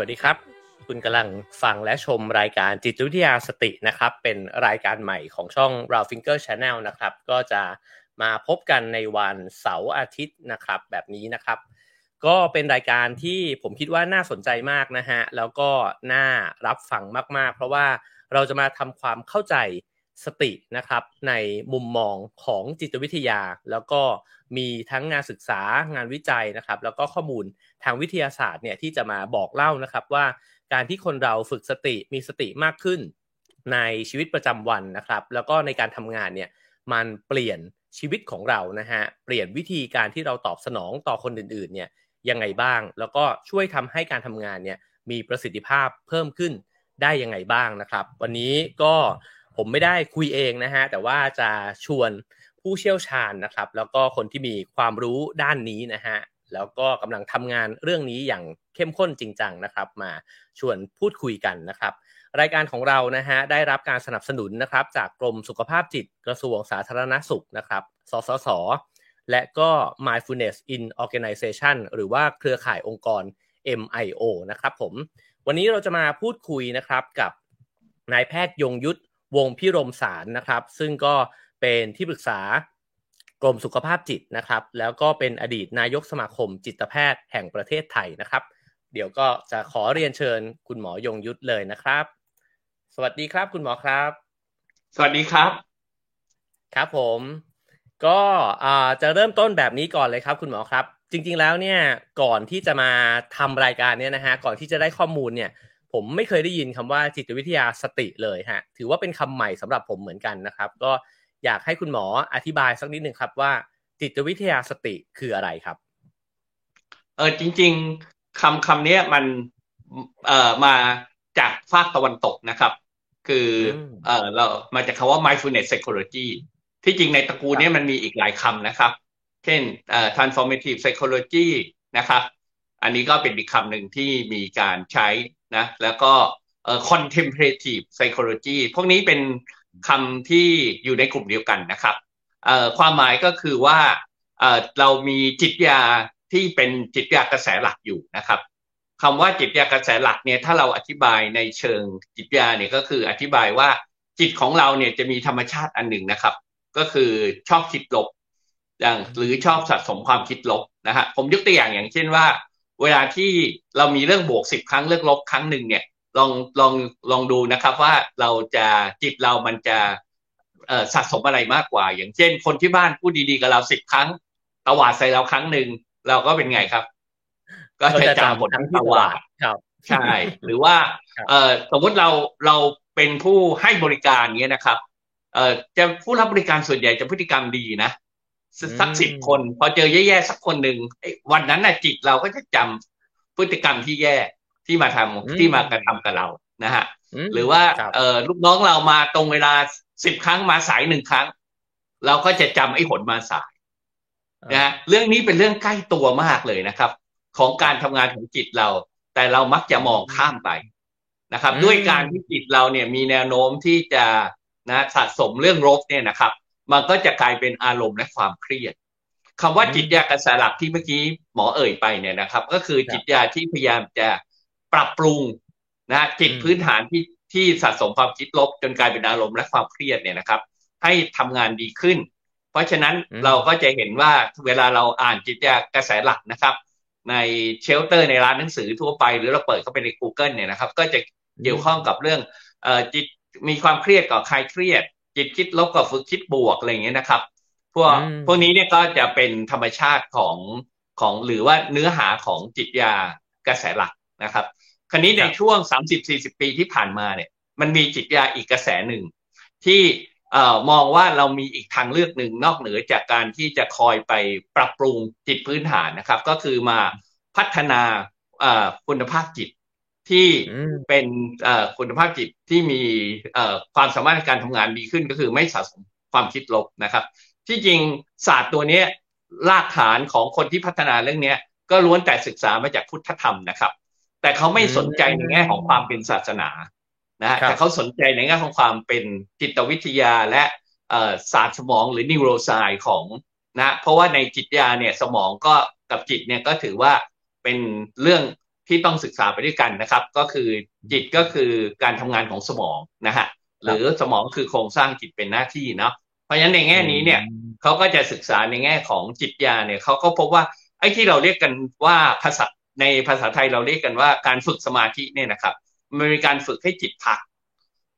วัสดีครับ คุณกำลังฟังและชมรายการจิตวิทยาสตินะครับ เป็นรายการใหม่ของช่อง r a l Finger Channel นะครับ ก็จะมาพบกันในวันเสาร์อาทิตย์นะครับ แบบนี้นะครับ ก็เป็นรายการที่ผมคิดว่าน่าสนใจมากนะฮะ แล้วก็น่ารับฟังมากๆ เพราะว่าเราจะมาทำความเข้าใจ สตินะครับในมุมมองของจิตวิทยา แล้วก็มีทั้งงานศึกษางานวิจัยนะครับ แล้วก็ข้อมูลทางวิทยาศาสตร์เนี่ยที่จะมาบอกเล่านะครับว่าการที่คนเราฝึกสติมีสติมากขึ้น ในชีวิตประจำวันนะครับ แล้วก็ในการทำงานเนี่ยมันเปลี่ยนชีวิตของเรานะฮะเปลี่ยนวิธีการที่เราตอบสนองต่อคนอื่นๆเนี่ยยังไงบ้าง แล้วก็ช่วยทำให้การทำงานเนี่ยมีประสิทธิภาพเพิ่มขึ้นได้ยังไงบ้างนะครับ วันนี้ก็ ผมไม่ได้คุยเองนะฮะแต่ว่าจะชวนผู้เชี่ยวชาญนะครับ แล้วก็คนที่มีความรู้ด้านนี้นะฮะแล้วก็กำลังทำงานเรื่องนี้อย่างเข้มข้นจริงจังนะครับ มาชวนพูดคุยกันนะครับ รายการของเรานะฮะได้รับการสนับสนุนนะครับ จากกรมสุขภาพจิตกระทรวงสาธารณสุขนะครับ สสส และก็ Mindfulness in Organization หรือว่าเครือข่ายองค์กร MIO นะครับผม วันนี้เราจะมาพูดคุยนะครับกับนายแพทย์ยงยุทธ วงพิรมสารนะครับ ซึ่งก็เป็นที่ปรึกษากรมสุขภาพจิตนะครับ แล้วก็เป็นอดีตนายกสมาคมจิตแพทย์แห่งประเทศไทยนะครับ เดี๋ยวก็จะขอเรียนเชิญคุณหมอยงยุทธเลยนะครับ สวัสดีครับคุณหมอครับ สวัสดีครับ ครับผม ก็จะเริ่มต้นแบบนี้ก่อนเลยครับ คุณหมอครับ จริง ๆ แล้วเนี่ยก่อนที่จะมาทำรายการเนี่ยนะฮะก่อนที่จะได้ข้อมูลเนี่ย ผมไม่เคยได้ยินคำว่าจิตวิทยาสติเลยฮะถือว่าเป็นคำใหม่สำหรับผมเหมือนกันนะครับ ก็อยากให้คุณหมออธิบายสักนิดหนึ่งครับว่า จิตวิทยาสติคืออะไรครับ เออจริง ๆคำคำนี้มันเอ่อมาจากภาคตะวันตกนะครับ คือเออเรามาจากคาว่า mindfulness psychology ที่จริงในตระกูลนี้มันมีอีกหลายคำนะครับ เช่นเอ่อ transformative psychology นะครับ อันนี้ก็เป็นอีกคำหนึ่งที่มีการใช้ นะแล้วก็เอ่อ contemplative psychology พวกนี้เป็นคำที่อยู่ในกลุ่มเดียวกันนะครับความหมายก็คือว่าเรามีจิตยาที่เป็นจิตยากระแสหลักอยู่นะครับคำว่าจิตยากระแสหลักเนี่ยถ้าเราอธิบายในเชิงจิตยาเนี่ยก็คืออธิบายว่าจิตของเราเนี่ยจะมีธรรมชาติอันหนึ่งนะครับ ก็คือชอบคิดลบอย่างหรือชอบสะสมความคิดลบนะฮะผมยกตัวอย่างอย่างเช่นว่า เวลาที่เรามีเรื่องบวกสิบครั้งเรื่องลบครั้งหนึ่งเนี่ยลองลองลองดูนะครับว่าเราจะจิตเรามันจะสะสมอะไรมากกว่า อย่างเช่น คนที่บ้านพูดดีๆกับเราสิบครั้งตวาดใส่เราครั้งหนึ่งเราก็เป็นไงครับ ก็จะจำหมดทั้งตวาดครับใช่ หรือว่าเออสมมติเราเราเป็นผู้ให้บริการเงี้ยนะครับเออจะผู้รับบริการส่วนใหญ่จะพฤติกรรมดีนะ สักสิบคน พอเจอแย่ๆสักคนหนึ่งวันนั้นน่ะจิตเราก็จะจำพฤติกรรมที่แย่ที่มาทำที่มากระทำกับเรานะฮะหรือว่าเออลูกน้องเรามาตรงเวลาสิบครั้งมาสายหนึ่งครั้ง เราก็จะจำไอ้หนมาสายนะฮะเรื่องนี้เป็นเรื่องใกล้ตัวมากเลยนะครับ ของการทำงานของจิตเรา แต่เรามักจะมองข้ามไปนะครับ ด้วยการที่จิตเราเนี่ยมีแนวโน้มที่จะนะสะสมเรื่องรบเนี่ยนะครับ มันก็จะกลายเป็นอารมณ์และความเครียดคำว่าจิตยากระแสหลักที่เมื่อกี้หมอเอ่ยไปเนี่ยนะครับ ก็คือจิตยาที่พยายามจะปรับปรุงนะจิตพื้นฐานที่ที่สะสมความคิดลบจนกลายเป็นอารมณ์และความเครียดเนี่ยนะครับ ให้ทำงานดีขึ้น เพราะฉะนั้นเราก็จะเห็นว่าเวลาเราอ่านจิตยากระแสหลักนะครับ ในเชลเตอร์ในร้านหนังสือทั่วไป หรือเราเปิดเข้าไปใน Google เนี่ยนะครับ ก็จะเกี่ยวข้องกับเรื่องเอจิตมีความเครียดกับคลายเครียด จิตคิดลบกับฝึกคิดบวกอะไรอย่างเงี้ยนะครับ พวกพวกนี้เนี่ยก็จะเป็นธรรมชาติของของหรือว่าเนื้อหาของจิตยากระแสหลักนะครับ คราวนี้ในช่วง 30-40 ปีที่ผ่านมาเนี่ยมันมีจิตยาอีกกระแสหนึ่ง ที่เอ่อมองว่าเรามีอีกทางเลือกหนึ่งนอกเหนือจากการที่จะคอยไปปรับปรุงจิตพื้นฐานนะครับ ก็คือมาพัฒนาคุณภาพจิต ที่เป็นคุณภาพจิตที่มีความสามารถในการทำงานดีขึ้นก็คือไม่สะสมความคิดลบนะครับ ที่จริงศาสตร์ตัวนี้รากฐานของคนที่พัฒนาเรื่องนี้ก็ล้วนแต่ศึกษามาจากพุทธธรรมนะครับ แต่เขาไม่สนใจในแง่ของความเป็นศาสนานะฮะแต่เขาสนใจในแง่ของความเป็นจิตวิทยาและศาสตร์สมองหรือนิวโรไซด์ของนะเพราะว่าในจิตยาเนี่ยสมองก็กับจิตเนี่ยก็ถือว่าเป็นเรื่อง ที่ต้องศึกษาไปด้วยกันนะครับ ก็คือจิตก็คือการทำงานของสมองนะฮะหรือสมองคือโครงสร้างจิตเป็นหน้าที่เนาะเพราะฉะนั้นในแง่นี้เนี่ยเขาก็จะศึกษาในแง่ของจิตยาเนี่ยเขาก็พบว่าไอ้ที่เราเรียกกันว่าภาษาในภาษาไทยเราเรียกกันว่าการฝึกสมาธิเนี่ยนะครับมันเป็นการฝึกให้จิตพัก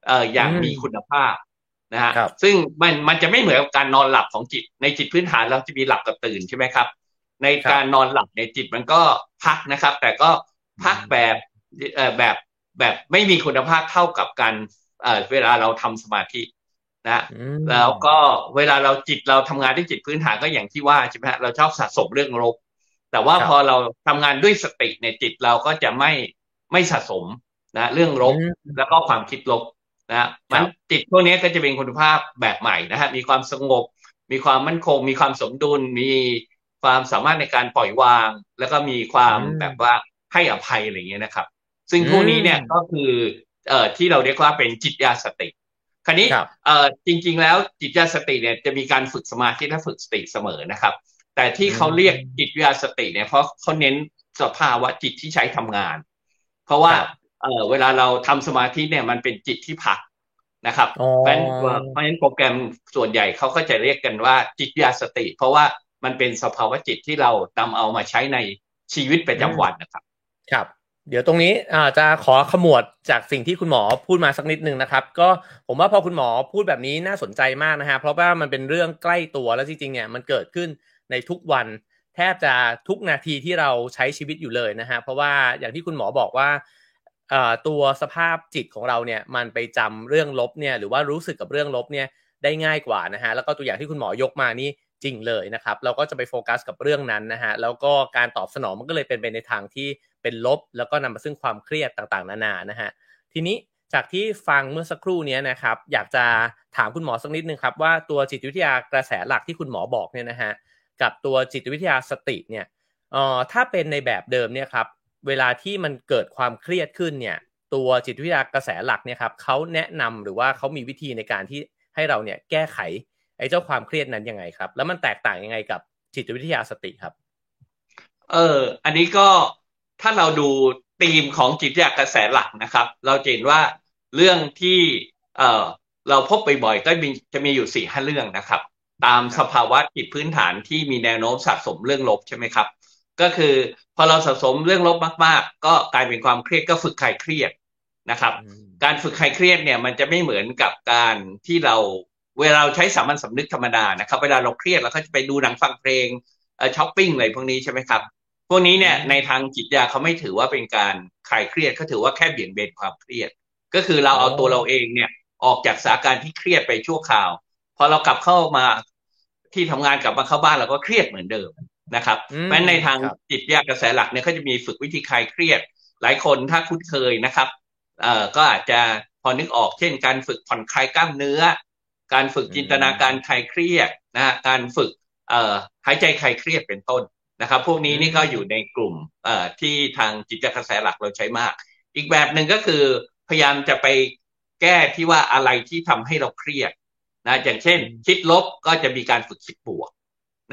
เอ่ออย่างมีคุณภาพนะฮะซึ่งมันมันจะไม่เหมือนกับการนอนหลับของจิต ในจิตพื้นฐานเราจะมีหลับกับตื่นใช่ไหมครับ ในการนอนหลับในจิตมันก็พักนะครับ แต่ก็ พักแบบเอ่อแบบแบบไม่มีคุณภาพเท่ากับการเอ่อเวลาเราทำสมาธินะแล้วก็เวลาเราจิตเราทำงานด้วยจิตพื้นฐานก็อย่างที่ว่าใช่ไหมเราชอบสะสมเรื่องลบแต่ว่าพอเราทำงานด้วยสติในจิตเราก็จะไม่ไม่สะสมนะ เรื่องลบแล้วก็ความคิดลบนะมันจิตพวกนี้ก็จะเป็นคุณภาพแบบใหม่นะฮะมีความสงบ มีความมั่นคง มีความสมดุล มีความสามารถในการปล่อยวาง แล้วก็มีความแบบว่า ให้อภัยอะไรเงี้ยนะครับ ซึ่งพวกนี้เนี่ยก็คือเอ่อที่เราเรียกว่าเป็นจิตยาสติคราวนี้เอ่อจริง ๆ แล้วจิตยาสติเนี่ยจะมีการฝึกสมาธิและฝึกสติเสมอนะครับ แต่ที่เขาเรียกจิตยาสติเนี่ยเพราะเขาเน้นสภาวะจิตที่ใช้ทำงาน เพราะว่าเออเวลาเราทำสมาธิเนี่ยมันเป็นจิตที่พักนะครับ เพราะฉะนั้นเพราะฉะนั้นโปรแกรมส่วนใหญ่เขาก็จะเรียกกันว่าจิตยาสติ เพราะว่ามันเป็นสภาวะจิตที่เรานำเอามาใช้ในชีวิตประจำวันนะครับ ครับ เดี๋ยวตรงนี้อาจะขอขมวดจากสิ่งที่คุณหมอพูดมาสักนิดนึงนะครับ ก็ผมว่าพอคุณหมอพูดแบบนี้น่าสนใจมากนะฮะเพราะว่ามันเป็นเรื่องใกล้ตัวแล้วจริงๆเนี่ยมันเกิดขึ้นในทุกวันแทบจะทุกนาทีที่เราใช้ชีวิตอยู่เลยนะฮะเพราะว่าอย่างที่คุณหมอบอกว่าตัวสภาพจิตของเราเนี่ยมันไปจำเรื่องลบเนี่ยหรือว่ารู้สึกกับเรื่องลบเนี่ยได้ง่ายกว่านะฮะแล้วก็ตัวอย่างที่คุณหมอยกมานี่จริงเลยนะครับ เราก็จะไปโฟกัสกับเรื่องนั้นนะฮะแล้วก็การตอบสนองมันก็เลยเป็นไปในทางที่ เป็นลบ แล้วก็นำมาซึ่งความเครียดต่างๆ นานานะฮะทีนี้จากที่ฟังเมื่อสักครู่นี้นะครับ อยากจะถามคุณหมอสักนิดนึงครับว่าตัวจิตวิทยากระแสหลักที่คุณหมอบอกเนี่ยนะฮะกับตัวจิตวิทยาสติเนี่ยเอ่อถ้าเป็นในแบบเดิมเนี่ยครับเวลาที่มันเกิดความเครียดขึ้นเนี่ยตัวจิตวิทยากระแสหลักเนี่ยครับเขาแนะนำหรือว่าเขามีวิธีในการที่ให้เราเนี่ยแก้ไขไอ้เจ้าความเครียดนั้นยังไงครับ แล้วมันแตกต่างยังไงกับจิตวิทยาสติครับ เออ อันนี้ก็ ถ้าเราดูธีมของจิตวิทยากระแสหลักนะครับ เราเห็นว่าเรื่องที่เออเราพบบ่อยๆก็มีจะมีอยู่สี่ห้าเรื่องนะครับ ตามสภาวะจิตพื้นฐานที่มีแนวโน้มสะสมเรื่องลบใช่ไหมครับ ก็คือพอเราสะสมเรื่องลบมาก ๆ ก็กลายเป็นความเครียดก็ฝึกคลายเครียดนะครับ การฝึกคลายเครียดเนี่ยมันจะไม่เหมือนกับการที่เราเวลาเราใช้สามัญสำนึกธรรมดานะครับ เวลาเราเครียดเราก็จะไปดูหนังฟังเพลงเอ่อช้อปปิ้งอะไรพวกนี้ใช่ไหมครับ พวกนี้เนี่ยในทางจิตยาเขาไม่ถือว่าเป็นการคลายเครียดเขาถือว่าแค่เบี่ยงเบนความเครียด ก็คือเราเอาตัวเราเองเนี่ยออกจากสถานการณ์ที่เครียดไปชั่วคราวพอเรากลับเข้ามาที่ทำงานกลับมาเข้าบ้านเราก็เครียดเหมือนเดิมนะครับเพราะในทางจิตยากระแสหลักเนี่ยเขาจะมีฝึกวิธีคลายเครียด หลายคนถ้าคุ้นเคยนะครับเอ่อก็อาจจะพอนึกออกเช่น การฝึกผ่อนคลายกล้ามเนื้อ การฝึกจินตนาการคลายเครียดนะฮะการฝึกเอ่อหายใจคลายเครียดเป็นต้น นะครับ พวกนี้นี่ก็อยู่ในกลุ่มเอ่อที่ทางจิตกระแสหลักเราใช้มาก อีกแบบหนึ่งก็คือพยายามจะไปแก้ที่ว่าอะไรที่ทำให้เราเครียดนะอย่างเช่น คิดลบก็จะมีการฝึกคิดบวก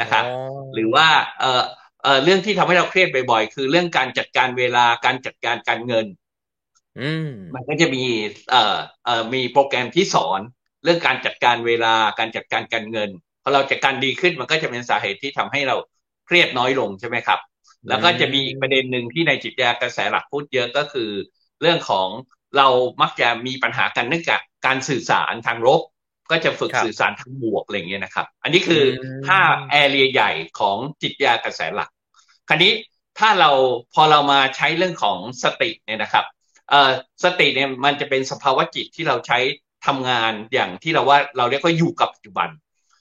นะครับหรือว่าเอ่อเอ่อเรื่องที่ทำให้เราเครียดบ่อยๆ คือเรื่องการจัดการเวลาการจัดการการเงินมันก็จะมีเอ่อเอ่อมีโปรแกรมที่สอนเรื่องการจัดการเวลาการจัดการการเงินพอเราจัดการดีขึ้นมันก็จะเป็นสาเหตุที่ทำให้เรา เครียดน้อยลงใช่ไหมครับ แล้วก็จะมีอีกประเด็นหนึ่งที่ในจิตวิทยากระแสหลักพูดเยอะก็คือ เรื่องของเรามักจะมีปัญหากันเนื่องจากการสื่อสารทางลบก็จะฝึกสื่อสารทางบวกอะไรเงี้ยนะครับ อันนี้คือห้าแอเรียใหญ่ของจิตวิทยากระแสหลัก คราวนี้ถ้าเราพอเรามาใช้เรื่องของสติเนี่ยนะครับเอ่อสติเนี่ยมันจะเป็นสภาวะจิตที่เราใช้ทำงานอย่างที่เราว่าเราเรียกว่าอยู่กับปัจจุบัน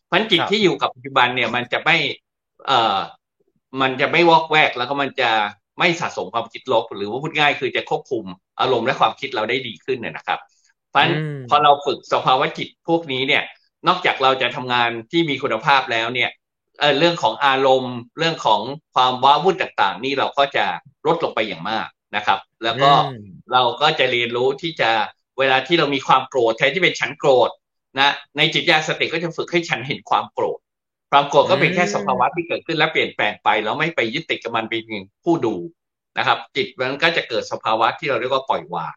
เพราะจิตที่อยู่กับปัจจุบันเนี่ยมันจะไม่เอ่อ มันจะไม่วอกแวกแล้วก็มันจะไม่สะสมความคิดลบ หรือว่าพูดง่ายคือจะควบคุมอารมณ์และความคิดเราได้ดีขึ้นเนี่ยนะครับเพราะฉะนั้นพอเราฝึกสภาวะจิตพวกนี้เนี่ย นอกจากเราจะทำงานที่มีคุณภาพแล้วเนี่ยเเรื่องของอารมณ์ เรื่องของความว้าวุ่นต่าง ๆ นี่เราก็จะลดลงไปอย่างมากนะครับ แล้วก็เราก็จะเรียนรู้ที่จะเวลาที่เรามีความโกรธแทนที่เป็นฉันโกรธนะในจิตญาสติก็จะฝึกให้ฉันเห็นความโกรธ ความโกรธก็เป็นแค่สภาวะที่เกิดขึ้นและเปลี่ยนแปลงไปแล้วไม่ไปยึดติดกับมันเป็นผู้ดูนะครับ จิตมันก็จะเกิดสภาวะที่เราเรียกว่าปล่อยวาง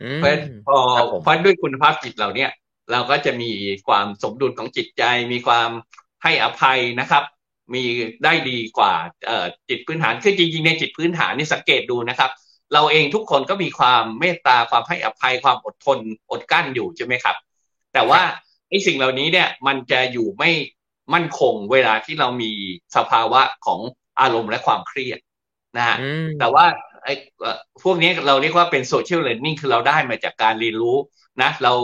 อืมเพราะพอครับผมเพราะด้วยคุณภาพจิตเราเนี่ย เราก็จะมีความสมดุลของจิตใจ มีความให้อภัยนะครับ มีได้ดีกว่าเอ่อจิตพื้นฐานคือจริงๆในจิตพื้นฐานนี่สังเกตดูนะครับ เราเองทุกคนก็มีความเมตตาความให้อภัยความอดทนอดกลั้นอยู่ใช่ไหมครับ แต่ว่าไอ้สิ่งเหล่านี้เนี่ยมันจะอยู่ไม่ มั่นคงเวลาที่เรามีสภาวะของอารมณ์และความเครียดนะฮะอืมแต่ว่าไอ้เอ่อพวกนี้เราเรียกว่าเป็นโซเชียลเ a ร์น n งคือเราได้มาจากการเรียนรู้นะ เรา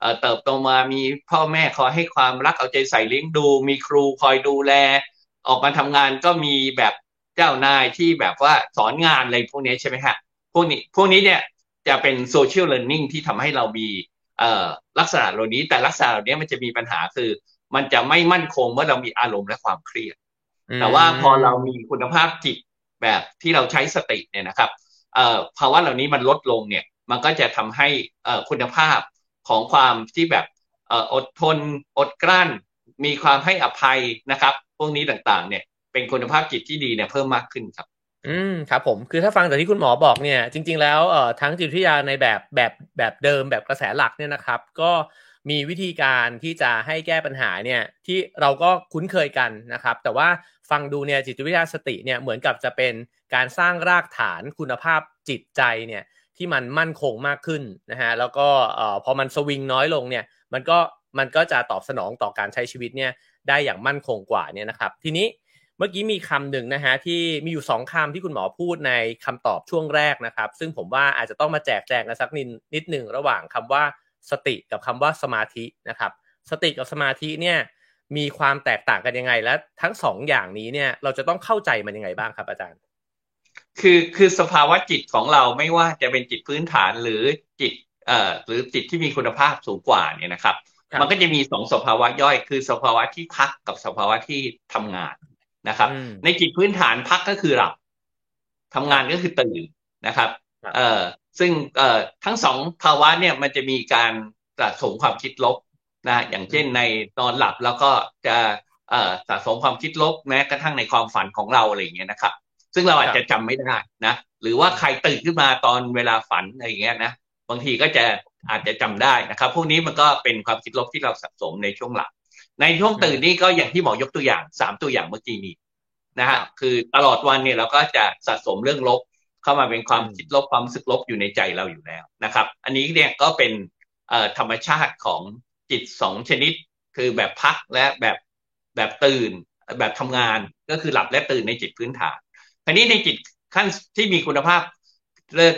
เอ่อเติบโตมามีพ่อแม่คอยให้ความรักเอาใจใส่เลี้ยงดู มีครูคอยดูแล ออกมาทำงานก็มีแบบเจ้านายที่แบบว่าสอนงานอะไรพวกนี้ใช่ไหมฮะพวกนี้พวกนี้เนี่ยจะเป็นโซเชียลเ a ร์น n งที่ทำให้เรามีเอ่อลักษณะเหล่านี้แต่ลักษณะเหล่านี้มันจะมีปัญหาคือ มันจะไม่มั่นคงเมื่อเรามีอารมณ์และความเครียด แต่ว่าพอเรามีคุณภาพจิตแบบที่เราใช้สติเนี่ยนะครับเอ่อภาวะเหล่านี้มันลดลงเนี่ย มันก็จะทำให้เอ่อคุณภาพของความที่แบบเอ่ออดทน อดกลั้น มีความให้อภัยนะครับ พวกนี้ต่างๆ เนี่ย เป็นคุณภาพจิตที่ดีเนี่ยเพิ่มมากขึ้นครับอืมครับผมคือถ้าฟังจากที่คุณหมอบอกเนี่ย จริง ๆ แล้วเอ่อทั้งจิตวิทยาในแบบแบบแบบเดิมแบบกระแสหลักเนี่ยนะครับ ก็ มีวิธีการที่จะให้แก้ปัญหาเนี่ยที่เราก็คุ้นเคยกันนะครับ แต่ว่าฟังดูเนี่ยจิตวิทยาสติเนี่ยเหมือนกับจะเป็นการสร้างรากฐานคุณภาพจิตใจเนี่ยที่มันมั่นคงมากขึ้นนะฮะแล้วก็พอมันสวิงน้อยลงเนี่ยมันก็มันก็จะตอบสนองต่อการใช้ชีวิตเนี่ยได้อย่างมั่นคงกว่าเนี่ยนะครับ ทีนี้เมื่อกี้มีคำหนึ่งนะฮะที่มีอยู่สองคำที่คุณหมอพูดในคำตอบช่วงแรกนะครับ ซึ่งผมว่าอาจจะต้องมาแจกแจงกันสักนิดนิดหนึ่งระหว่างคำว่า สติกับคำว่าสมาธินะครับ สติกับสมาธิเนี่ยมีความแตกต่างกันยังไง และทั้งสองอย่างนี้เนี่ยเราจะต้องเข้าใจมันยังไงบ้างครับอาจารย์ คือคือสภาวะจิตของเราไม่ว่าจะเป็นจิตพื้นฐานหรือจิตเอ่อหรือจิตที่มีคุณภาพสูงกว่าเนี่ยนะครับครับมันก็จะมีสองสภาวะย่อยคือสภาวะที่พักกับสภาวะที่ทำงานนะครับอืมในจิตพื้นฐานพักก็คือหลับทำงานก็คือตื่นนะครับครับเอ่อ ซึ่งทั้งสองภาวะเนี่ยมันจะมีการสะสมความคิดลบนะอย่างเช่นในนอนหลับแล้วก็จะสะสมความคิดลบแม้กระทั่งในความฝันของเราอะไรอย่างเงี้ยนะครับ ซึ่งเราอาจจะจำไม่ได้นะหรือว่าใครตื่นขึ้นมาตอนเวลาฝันอะไรอย่างเงี้ยนะบางทีก็จะอาจจะจำได้นะครับ พวกนี้มันก็เป็นความคิดลบที่เราสะสมในช่วงหลับในช่วงตื่นนี่ก็อย่างที่หมอยกตัวอย่างสามตัวอย่างเมื่อกี้นี้นะฮะคือตลอดวันเนี่ยเราก็จะสะสมเรื่องลบ เข้ามาเป็นความอืมคิดลบความรู้สึกลบอยู่ในใจเราอยู่แล้วนะครับ อันนี้เนี่ยก็เป็นเอ่อธรรมชาติของจิตสองชนิด คือแบบพักและแบบแบบตื่น แบบทำงานก็คือหลับและตื่นในจิตพื้นฐานคราวนี้ในจิตขั้นที่มีคุณภาพ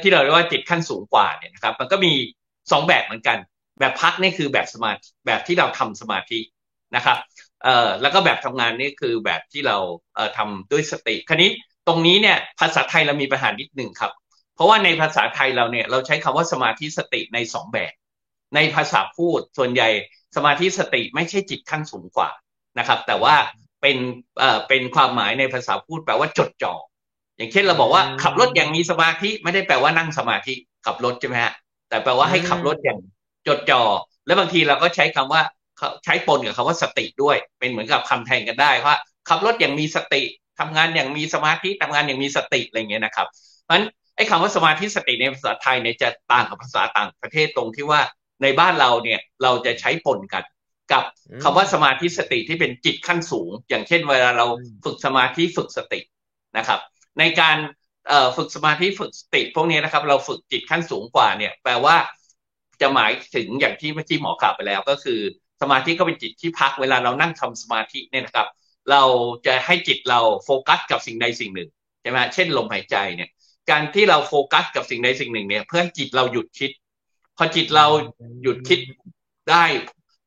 ที่เราเรียกว่าจิตขั้นสูงกว่าเนี่ยนะครับ มันก็มีสองแบบเหมือนกัน แบบพักนี่คือแบบสมาธิแบบที่เราทำสมาธินะครับเอ่อแล้วก็แบบทำงานนี่คือแบบที่เราเอ่อทำด้วยสติ คราวนี้ ตรงนี้เนี่ยภาษาไทยเรามีปัญหานิดหนึ่งครับ เพราะว่าในภาษาไทยเราเนี่ยเราใช้คำว่าสมาธิสติในสองแบบ ในภาษาพูดส่วนใหญ่สมาธิสติไม่ใช่จิตขั้นสูงกว่านะครับ แต่ว่าเป็นเอ่อเป็นความหมายในภาษาพูดแปลว่าจดจ่ออย่างเช่นเราบอกว่าอืมขับรถอย่างมีสมาธิไม่ได้แปลว่านั่งสมาธิขับรถใช่ไหมฮะแต่แปลว่าให้อืมขับรถอย่างจดจ่อแล้วบางทีเราก็ใช้คำว่าเขาใช้ปนกับคำว่าสติด้วย เป็นเหมือนกับคำแทนกันได้ว่าขับรถอย่างมีสติ ทำงานอย่างมีสมาธิทำงานอย่างมีสติอะไรเงี้ยนะครับเพราะฉะนั้นไอ้คำว่าสมาธิสติในภาษาไทยเนี่ยจะต่างกับภาษาต่างประเทศตรงที่ว่าในบ้านเราเนี่ยเราจะใช้ปนกัน กับอืมคำว่าสมาธิสติที่เป็นจิตขั้นสูง อย่างเช่น เวลาเราอืมฝึกสมาธิฝึกสตินะครับ ในการเอ่อฝึกสมาธิฝึกสติพวกนี้นะครับ เราฝึกจิตขั้นสูงกว่าเนี่ย แปลว่าจะหมายถึงอย่างที่เมื่อกี้หมอกล่าวไปแล้ว ก็คือสมาธิก็เป็นจิตที่พักเวลาเรานั่งทำสมาธิเนี่ยนะครับ เราจะให้จิตเราโฟกัสกับสิ่งใดสิ่งหนึ่งใช่ไหมเช่นลมหายใจเนี่ยการที่เราโฟกัสกับสิ่งใดสิ่งหนึ่งเนี่ย เพื่อให้จิตเราหยุดคิด พอจิตเราหยุดคิดได้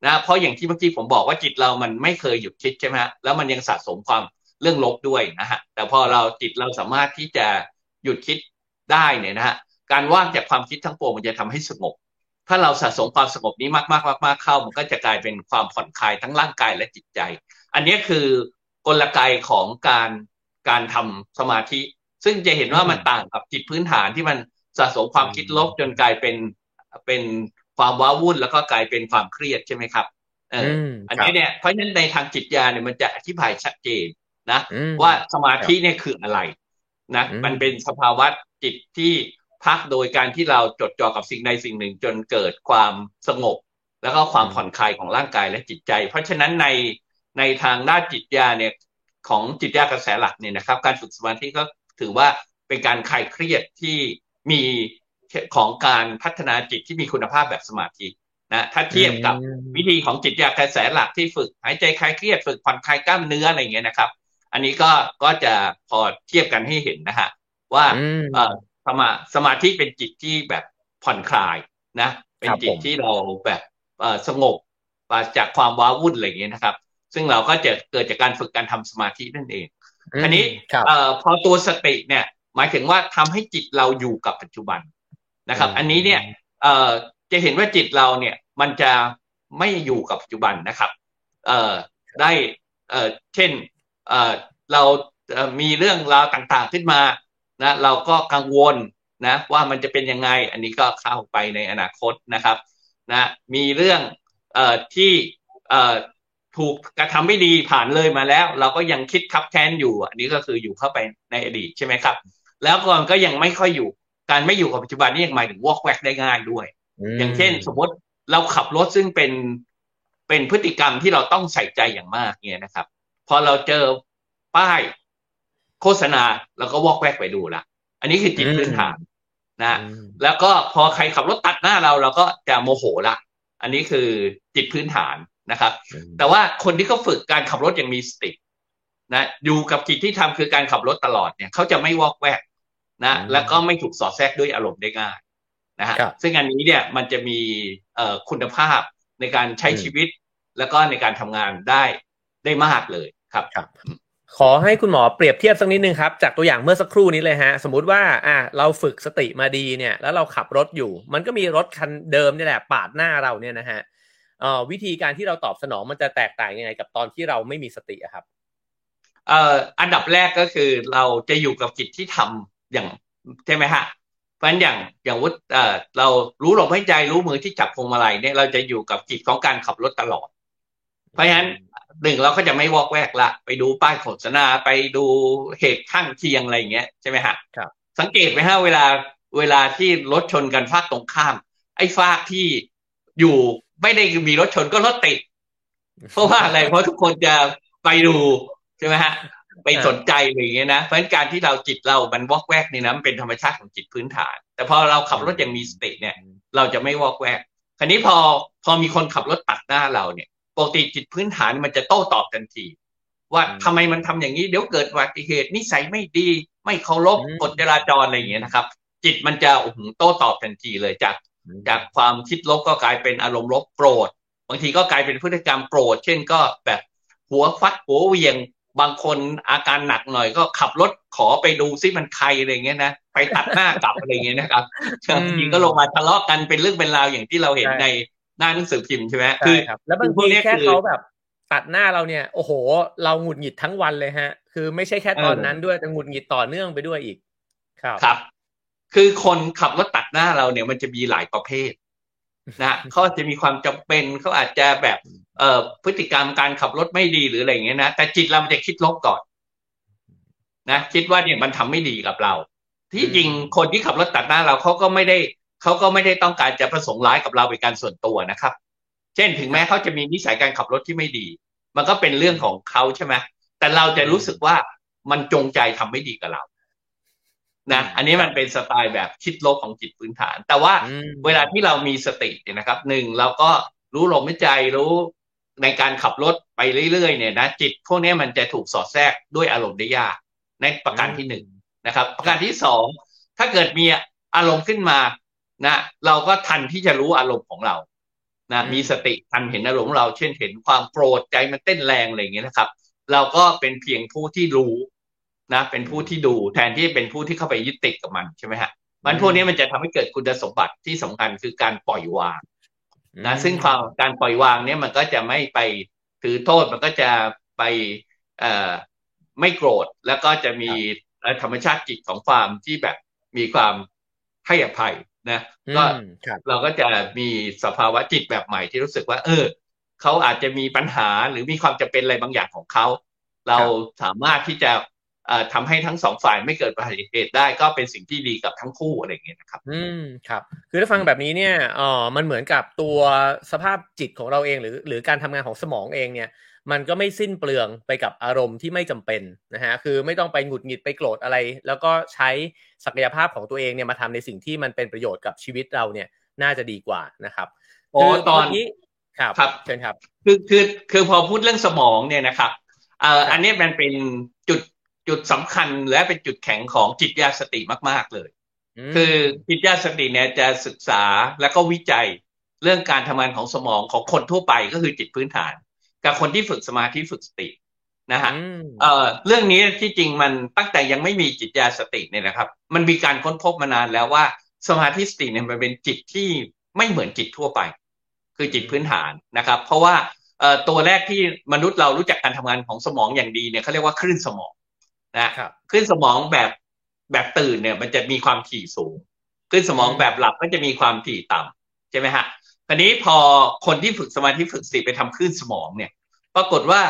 นะเพราะอย่างที่เมื่อกี้ผมบอกว่าจิตเรามันไม่เคยหยุดคิดใช่ไหมฮะแล้วมันยังสะสมความเรื่องลบด้วยนะฮะแต่พอเราจิตเราสามารถที่จะหยุดคิดได้เนี่ยนะฮะการว่างจากความคิดทั้งปวงมันจะทำให้สงบ ถ้าเราสะสมความสงบนี้มากๆมากๆเข้า มันก็จะกลายเป็นความผ่อนคลายทั้งร่างกายและจิตใจ อันนี้คือกลไกของการการทำสมาธิ ซึ่งจะเห็นว่ามันต่างกับจิตพื้นฐานที่มันสะสมความคิดลบจนกลายเป็นเป็นความว้าวุ่นแล้วก็กลายเป็นความเครียดใช่ไหมครับเอออมอันนี้เนี่ยเพราะฉะนั้นในทางจิตญาเนี่ยมันจะอธิบายชัดเจนนะอืมว่าสมาธิเนี่ยคืออะไรนะมันเป็นสภาวะจิตที่พักโดยการที่เราจดจ่อกับสิ่งใดสิ่งหนึ่ง จนเกิดความสงบ แล้วก็ความผ่อนคลายของร่างกายและจิตใจ เพราะฉะนั้นใน ในทางด้านจิตญาเนี่ยของจิตญากระแสหลักเนี่ยนะครับ การฝึกสมาธิก็ถือว่าเป็นการคลายเครียดที่มีของการพัฒนาจิตที่มีคุณภาพแบบสมาธินะถ้าเทียบกับวิธีของจิตญากระแสหลักที่ฝึกหายใจคลายเครียดฝึกผ่อนคลายกล้ามเนื้ออะไรเงี้ยนะครับ อันนี้ก็ก็จะพอเทียบกันให้เห็นนะฮะว่าเออสมาสมาธิเป็นจิตที่แบบผ่อนคลายนะ เป็นจิตที่เราแบบเออสงบปราศจากความว้าวุ่นอะไรอย่างเงี้ยนะครับ ซึ่งเราก็จะเกิดจากการฝึกการทำสมาธินั่นเองอันนี้เอ่อพอตัวสติเนี่ย หมายถึงว่าทำให้จิตเราอยู่กับปัจจุบันนะครับ อันนี้เนี่ยเอ่อจะเห็นว่าจิตเราเนี่ย มันจะไม่อยู่กับปัจจุบันนะครับเอ่อได้เอ่อเช่นเอ่อเรามีเรื่องราวต่างๆขึ้นมานะเราก็กังวลนะว่ามันจะเป็นยังไง อันนี้ก็เข้าไปในอนาคตนะครับนะมีเรื่องเอ่อที่เอ่อ ถูกกระทำไม่ดีผ่านเลยมาแล้ว เราก็ยังคิดคับแค้นอยู่อันนี้ก็คืออยู่เข้าไปในอดีตใช่ไหมครับ แล้วก่อนก็ยังไม่ค่อยอยู่ การไม่อยู่กับปัจจุบันนี่ยังหมายถึงวอกแวกได้ง่ายด้วย อย่างเช่น สมมติเราขับรถซึ่งเป็นเป็นพฤติกรรมที่เราต้องใส่ใจอย่างมากเนี่ยนะครับ พอเราเจอป้ายโฆษณาเราก็วอกแวกไปดูละอันนี้คือจิตพื้นฐานนะแล้วก็พอใครขับรถตัดหน้าเราเราก็จะโมโหละอันนี้คือจิตพื้นฐาน นะครับ แต่ว่าคนที่เขาฝึกการขับรถอย่างมีสตินะอยู่กับจิตที่ทำคือการขับรถตลอดเนี่ยเขาจะไม่วอกแวกนะแล้วก็ไม่ถูกสอดแทรกด้วยอารมณ์ได้ง่ายนะฮะซึ่งอันนี้เนี่ยมันจะมีเอ่อคุณภาพในการใช้ชีวิต แล้วก็ในการทำงานได้ได้มากเลยครับครับ ขอให้คุณหมอเปรียบเทียบสักนิดนึงครับ จากตัวอย่างเมื่อสักครู่นี้เลยฮะ สมมุติว่าอะเราฝึกสติมาดีเนี่ย แล้วเราขับรถอยู่ มันก็มีรถคันเดิมนี่แหละ ปาดหน้าเราเนี่ยนะฮะเอ่อ วิธีการที่เราตอบสนองมันจะแตกต่างยังไงกับตอนที่เราไม่มีสติครับเอ่ออันดับแรกก็คือเราจะอยู่กับกิจที่ทำอย่างใช่ไหมฮะเพราะฉะนั้นอย่างอย่างวุฒเอ่อเรารู้ลมหายใจรู้มือที่จับพวงมาลัยเนี่ยเราจะอยู่กับกิจของการขับรถตลอด เพราะฉะนั้นหนึ่งเราก็จะไม่วอกแวกละไปดูป้ายโฆษณาไปดูเหตุข้างเคียงอะไรเงี้ยใช่ไหมฮะครับ สังเกตไหมฮะเวลาเวลาที่รถชนกันฟากตรงข้าม ไอ้ฟากที่อยู่ ไม่ได้มีรถชนก็รถติด เพราะว่าอะไรเพราะทุกคนจะไปดูใช่ไหมฮะ ไปสนใจอย่างเงี้ยนะเพราะฉะนั้นการที่เราจิตเรามันวอกแวกนี่นะมันเป็นธรรมชาติของจิตพื้นฐาน แต่พอเราขับรถอย่างมีสติเนี่ย เราจะไม่วอกแวกคราวนี้พอพอมีคนขับรถตัดหน้าเราเนี่ยปกติจิตพื้นฐานมันจะโต้ตอบทันที ว่าทำไมมันทำอย่างนี้เดี๋ยวเกิดอุบัติเหตุนิสัยไม่ดี ไม่เคารพกฎจราจรอะไรอย่างเงี้ยนะครับ จิตมันจะโอ้โหโต้ตอบทันทีเลยจาก จากความคิดลบก็กลายเป็นอารมณ์ลบโกรธบางทีก็กลายเป็นพฤติกรรมโกรธเช่นก็แบบหัวฟัดหัวเวียง บางคนอาการหนักหน่อยก็ขับรถขอไปดูซิมันใครอะไรเงี้ยนะไปตัดหน้ากลับอะไรเงี้ยนะครับบางทีก็ลงมาทะเลาะกันเป็นเรื่องเป็นราวอย่างที่เราเห็นในหน้าหนังสือพิมพ์ใช่ไหมคือแล้วบางทีแค่เขาแบบตัดหน้าเราเนี่ยโอ้โห เราหงุดหงิดทั้งวันเลยฮะ คือไม่ใช่แค่ตอนนั้นด้วยแต่หงุดหงิดต่อเนื่องไปด้วยอีก ครับครับ คือคนขับรถตัดหน้าเราเนี่ยมันจะมีหลายประเภทนะเขาจะมีความจำเป็นเขาอาจจะแบบเอ่อพฤติกรรมการขับรถไม่ดีหรืออะไรอย่างเงี้ยนะแต่จิตเรามันจะคิดลบก่อนนะคิดว่าเนี่ยมันทำไม่ดีกับเรา ที่จริงคนที่ขับรถตัดหน้าเราเขาก็ไม่ได้เขาก็ไม่ได้ต้องการจะประสงค์ร้ายกับเราเป็นการส่วนตัวนะครับ เช่นถึงแม้เขาจะมีนิสัยการขับรถที่ไม่ดี มันก็เป็นเรื่องของเขาใช่ไหมแต่เราจะรู้สึกว่ามันจงใจทำไม่ดีกับเรา นะอันนี้มันเป็นสไตล์แบบคิดลบของจิตพื้นฐาน แต่ว่าเวลาที่เรามีสติเนี่ยนะครับหนึ่งเราก็รู้ลมหายใจรู้ในการขับรถไปเรื่อยๆเนี่ยนะจิตพวกนี้มันจะถูกสอดแทรกด้วยอารมณ์ได้ยากในประการที่หนึ่งนะครับ ประการที่สองถ้าเกิดมีอารมณ์ขึ้นมานะเราก็ทันที่จะรู้อารมณ์ของเรานะมีสติทันเห็นอารมณ์เรา เช่นเห็นความโกรธใจมันเต้นแรงอะไรอย่างเงี้ยนะครับ เราก็เป็นเพียงผู้ที่รู้ นะเป็นผู้ที่ดูแทนที่เป็นผู้ที่เข้าไปยึดติดกับมันใช่ไหมฮะมันพวกนี้มันจะทำให้เกิดคุณสมบัติที่สำคัญคือการปล่อยวางนะซึ่งความการปล่อยวางเนี่ยมันก็จะไม่ไปถือโทษมันก็จะไปเอ่อไม่โกรธแล้วก็จะมีธรรมชาติจิตของความที่แบบมีความให้อภัยนะก็เราก็จะมีสภาวะจิตแบบใหม่ที่รู้สึกว่า เออเขาอาจจะมีปัญหาหรือมีความจำเป็นอะไรบางอย่างของเขา เราสามารถที่จะ ทำให้ทั้งสองฝ่ายไม่เกิดประเหตุได้ก็เป็นสิ่งที่ดีกับทั้งคู่อะไรอย่างเงี้ยนะครับ อืมครับคือถ้าฟังแบบนี้เนี่ยอ๋อมันเหมือนกับตัวสภาพจิตของเราเองหรือ หรือการทำงานของสมองเองเนี่ย มันก็ไม่สิ้นเปลืองไปกับอารมณ์ที่ไม่จำเป็นนะฮะคือไม่ต้องไปหงุดหงิดไปโกรธอะไร แล้วก็ใช้ศักยภาพของตัวเองเนี่ยมาทำในสิ่งที่มันเป็นประโยชน์กับชีวิตเราเนี่ยน่าจะดีกว่านะครับโอ้ตอนนี้ครับครับเชิญครับ คือคือคือพอพูดเรื่องสมองเนี่ยนะครับเอ่ออันนี้มันเป็นจุด จุดสำคัญและเป็นจุดแข็งของจิตญาสติมาก ๆ เลย คือจิตญาสติเนี่ยจะศึกษาแล้วก็วิจัยเรื่องการทำงานของสมองของคนทั่วไปก็คือจิตพื้นฐาน กับคนที่ฝึกสมาธิฝึกสตินะฮะเอ่อเรื่องนี้ที่จริงมันตั้งแต่ยังไม่มีจิตญาสติเนี่ยนะครับ มันมีการค้นพบมานานแล้วว่าสมาธิสติเนี่ยมันเป็นจิตที่ไม่เหมือนจิตทั่วไป คือจิตพื้นฐานนะครับ เพราะว่าตัวแรกที่มนุษย์เรารู้จักการทำงานของสมองอย่างดีเนี่ยเขาเรียกว่าคลื่นสมอง นะคลื่นสมองแบบแบบตื่นเนี่ย มันจะมีความถี่สูงคลื่นสมองแบบหลับก็จะมีความถี่ต่ำใช่ไหมฮะคราวนี้พอคนที่ฝึกสมาธิฝึกสติไปทำคลื่นสมองเนี่ย ปรากฏว่า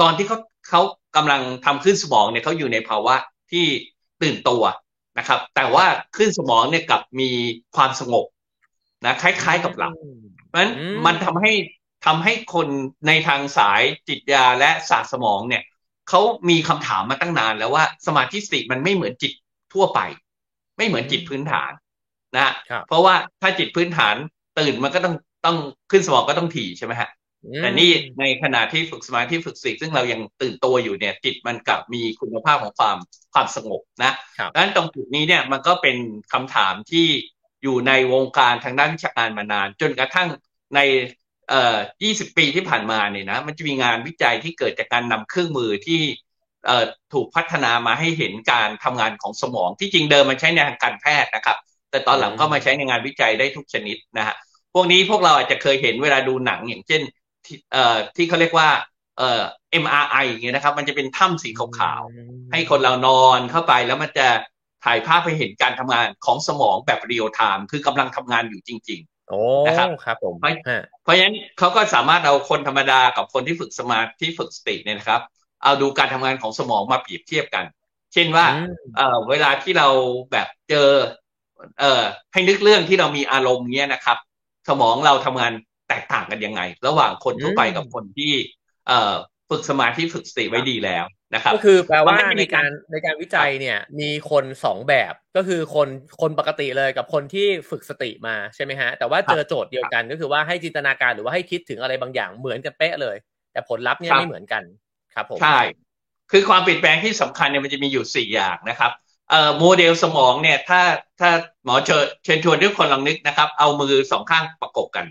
ตอนที่เขาเขากำลังทำคลื่นสมองเนี่ยเขาอยู่ในภาวะที่ตื่นตัวนะครับ แต่ว่าคลื่นสมองเนี่ยกับมีความสงบนะคล้าย ๆกับหลับเพราะฉะนั้นมันทำให้ทำให้คนในทางสายจิตยาและศาสตร์สมองเนี่ย เขามีคำถามมาตั้งนานแล้วว่าสมาธิสติมันไม่เหมือนจิตทั่วไป ไม่เหมือนจิตพื้นฐานนะเพราะว่าถ้าจิตพื้นฐานตื่นมันก็ต้องต้องขึ้นสมองก็ต้องถี่ใช่ไหมฮะแต่นี่ในขณะที่ฝึกสมาธิฝึกสติซึ่งเรายังตื่นตัวอยู่เนี่ย จิตมันกลับมีคุณภาพของความความสงบนะดังนั้นตรงจุดนี้เนี่ยมันก็เป็นคำถามที่อยู่ในวงการทางด้านวิชาการมานาน จนกระทั่งใน เอ่อ20 ปีที่ผ่านมาเนี่ยนะ มันจะมีงานวิจัยที่เกิดจากการนำเครื่องมือที่เอ่อถูกพัฒนามาให้เห็นการทำงานของสมอง ที่จริงเดิมมันใช้ในทางการแพทย์นะครับ แต่ตอนหลังก็มาใช้ในงานวิจัยได้ทุกชนิดนะฮะ พวกนี้พวกเราอาจจะเคยเห็นเวลาดูหนังอย่างเช่นเอ่อที่เขาเรียกว่าเอ่อ MRI อย่างเงี้ยนะครับ มันจะเป็นถ้ำสีขาวๆให้คนเรานอนเข้าไปแล้วมันจะถ่ายภาพให้เห็นการทำงานของสมองแบบเรียลไทม์คือกำลังทำงานอยู่จริง โอ้นะครับครับผมเพราะฉะนั้นเขาก็สามารถเอาคนธรรมดากับคนที่ฝึกสมาธิฝึกสติเนี่ยนะครับ เอาดูการทำงานของสมองมาเปรียบเทียบกัน เช่นว่าเออเวลาที่เราแบบเจอ เอ่อให้นึกเรื่องที่เรามีอารมณ์เนี้ยนะครับ สมองเราทำงานแตกต่างกันยังไง ระหว่างคนทั่วไปกับคนที่ เอ่อฝึกสมาธิฝึกสติไว้ดีแล้ว นะครับก็คือแปลว่าในการในการวิจัยเนี่ยมีคนสองแบบก็คือคนคนปกติเลยกับคนที่ฝึกสติมาใช่ไหมฮะแต่ว่าเจอโจทย์เดียวกันก็คือว่าให้จินตนาการหรือว่าให้คิดถึงอะไรบางอย่างเหมือนกันเป๊ะเลย แต่ผลลัพธ์เนี่ยไม่เหมือนกันครับผมใช่คือความเปลี่ยนแปลงที่สำคัญเนี่ยมันจะมีอยู่สี่อย่างนะครับเอ่อโมเดลสมองเนี่ยถ้าถ้าหมอเชิญเชิญชวนทุกคนลองนึกนะครับ เอามือสองข้างประกบกัน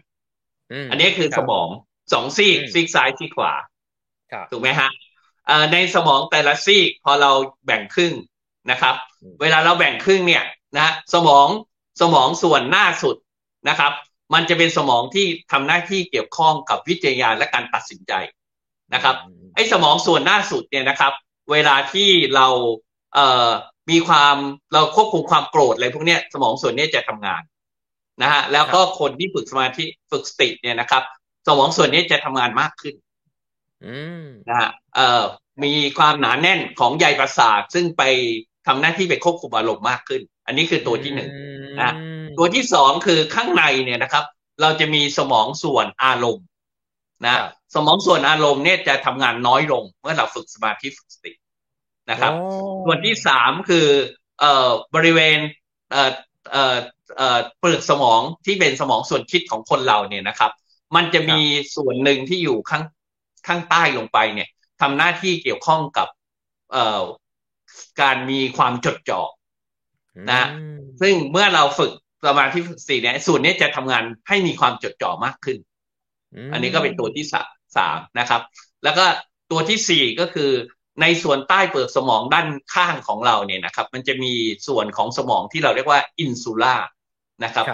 อันนี้คือสมองสองซีกซีกซ้ายซีกขวาถูกไหมฮะ ในสมองแต่ละซีกพอเราแบ่งครึ่งนะครับ เวลาเราแบ่งครึ่งเนี่ยนะสมองสมองส่วนหน้าสุดนะครับ มันจะเป็นสมองที่ทำหน้าที่เกี่ยวข้องกับวิจัยและการตัดสินใจนะครับไอ้สมองส่วนหน้าสุดเนี่ยนะครับ เวลาที่เราเอ่อมีความเราควบคุมความโกรธอะไรพวกเนี้ยสมองส่วนนี้จะทำงานนะฮะแล้วก็คนที่ฝึกสมาธิฝึกสติเนี่ยนะครับ สมองส่วนนี้จะทำงานมากขึ้น นะฮะเอ่อมีความหนาแน่นของใยประสาทซึ่งไปทำหน้าที่ไปควบคุมอารมณ์มากขึ้น อันนี้คือตัวที่หนึ่งนะตัวที่สองคือข้างในเนี่ยนะครับ เราจะมีสมองส่วนอารมณ์นะสมองส่วนอารมณ์เนี่ยจะทำงานน้อยลง เมื่อเราฝึกสมาธิฝึกสตินะครับ ส่วนที่สามคือเอ่อบริเวณเอ่อเอ่อเอ่อเปลือกสมองที่เป็นสมองส่วนคิดของคนเราเนี่ยนะครับ มันจะมีส่วนหนึ่งที่อยู่ข้าง ข้างใต้ลงไปเนี่ยทำหน้าที่เกี่ยวข้องกับเอ่อการมีความจดจ่อนะซึ่งเมื่อเราฝึกสมาธิฝึกสติเนี่ยส่วนนี้จะทำงานให้มีความจดจ่อมากขึ้น อันนี้ก็เป็นตัวที่สามนะครับ แล้วก็ตัวที่สี่ก็คือในส่วนใต้เปลือกสมองด้านข้างของเราเนี่ยนะครับ มันจะมีส่วนของสมองที่เราเรียกว่าอินซูล่านะครับ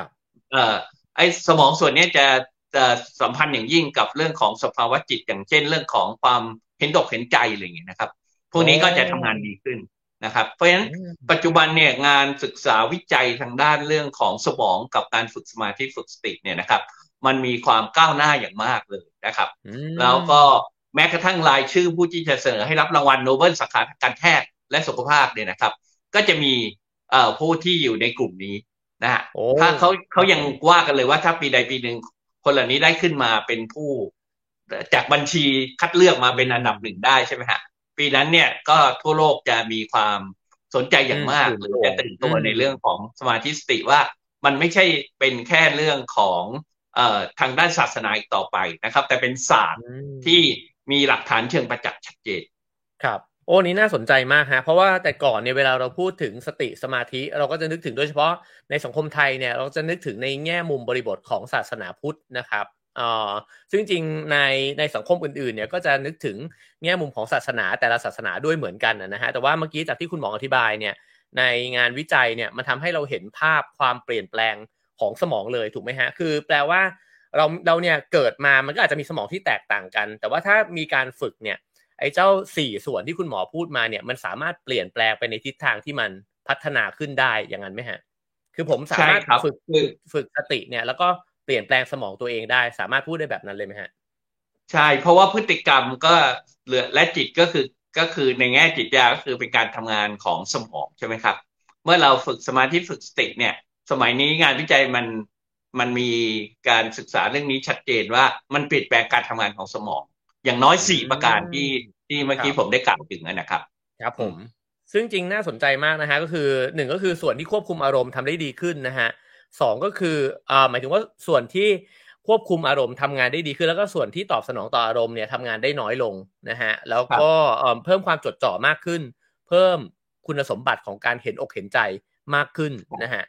เอ่อไอสมองส่วนนี้จะจะ สัมพันธ์อย่างยิ่งกับเรื่องของสภาวะจิต อย่างเช่น เรื่องของความเห็นตกเห็นใจอะไรอย่างเงี้ยนะครับ พวกนี้ก็จะทำงานดีขึ้นนะครับ เพราะฉะนั้นปัจจุบันเนี่ยงานศึกษาวิจัยทางด้านเรื่องของสมองกับการฝึกสมาธิฝึกสติเนี่ยนะครับ มันมีความก้าวหน้าอย่างมากเลยนะครับ แล้วก็แม้กระทั่งรายชื่อผู้ที่จะเสนอให้รับรางวัลโนเบิลสาขาการแพทย์และสุขภาพเนี่ยนะครับ ก็จะมีเอ่อผู้ที่อยู่ในกลุ่มนี้นะฮะถ้าเขาเขายังว่ากันเลยว่าถ้าปีใดปีหนึ่ง คนเหล่านี้ได้ขึ้นมาเป็นผู้ จากบัญชีคัดเลือกมาเป็นอันดับหนึ่งได้ใช่ไหมฮะปีนั้นเนี่ยก็ทั่วโลกจะมีความสนใจอย่างมากหรือจะตื่นตัวในเรื่องของสมาธิสติว่ามันไม่ใช่เป็นแค่เรื่องของเอ่อทางด้านศาสนาอีกต่อไปนะครับ แต่เป็นศาสตร์ที่มีหลักฐานเชิงประจักษ์ชัดเจนครับ โอ้นี้น่าสนใจมากฮะเพราะว่าแต่ก่อนเนี่ยเวลาเราพูดถึงสติสมาธิ เราก็จะนึกถึงโดยเฉพาะในสังคมไทยเนี่ยเราจะนึกถึงในแง่มุมบริบทของศาสนาพุทธนะครับอ่อซึ่งจริงในในสังคมอื่นๆเนี่ยก็จะนึกถึงแง่มุมของศาสนาแต่ละศาสนาด้วยเหมือนกันนะฮะแต่ว่าเมื่อกี้จากที่คุณหมออธิบายเนี่ยในงานวิจัยเนี่ยมันทำให้เราเห็นภาพความเปลี่ยนแปลงของสมองเลยถูกไหมฮะคือ แปลว่าเราเราเนี่ยเกิดมามันก็อาจจะมีสมองที่แตกต่างกัน แต่ว่าถ้ามีการฝึกเนี่ย ไอ้เจ้าสี่ส่วนที่คุณหมอพูดมาเนี่ย มันสามารถเปลี่ยนแปลงไปในทิศทางที่มันพัฒนาขึ้นได้อย่างนั้นไหมฮะ คือผมสามารถฝึกฝึกสติเนี่ย แล้วก็เปลี่ยนแปลงสมองตัวเองได้ สามารถพูดได้แบบนั้นเลยไหมฮะ ใช่ เพราะว่าพฤติกรรมก็เหลือและจิตก็คือก็คือในแง่จิตยาก็คือเป็นการทำงานของสมองใช่ไหมครับ เมื่อเราฝึกสมาธิฝึกสติเนี่ย สมัยนี้งานวิจัยมันมันมีการศึกษาเรื่องนี้ชัดเจนว่ามันเปลี่ยนแปลงการทำงานของสมอง อย่างน้อยสี่ประการที่ที่เมื่อกี้ผมได้กล่าวถึงนะครับ ครับผม ซึ่งจริงน่าสนใจมากนะฮะก็คือหนึ่งก็คือส่วนที่ควบคุมอารมณ์ทำได้ดีขึ้นนะฮะสองก็คืออ่าหมายถึงว่าส่วนที่ควบคุมอารมณ์ทำงานได้ดีขึ้น แล้วก็ส่วนที่ตอบสนองต่ออารมณ์เนี่ยทำงานได้น้อยลงนะฮะแล้วก็เพิ่มความจดจ่อมากขึ้น เพิ่มคุณสมบัติของการเห็นอกเห็นใจมากขึ้นนะฮะ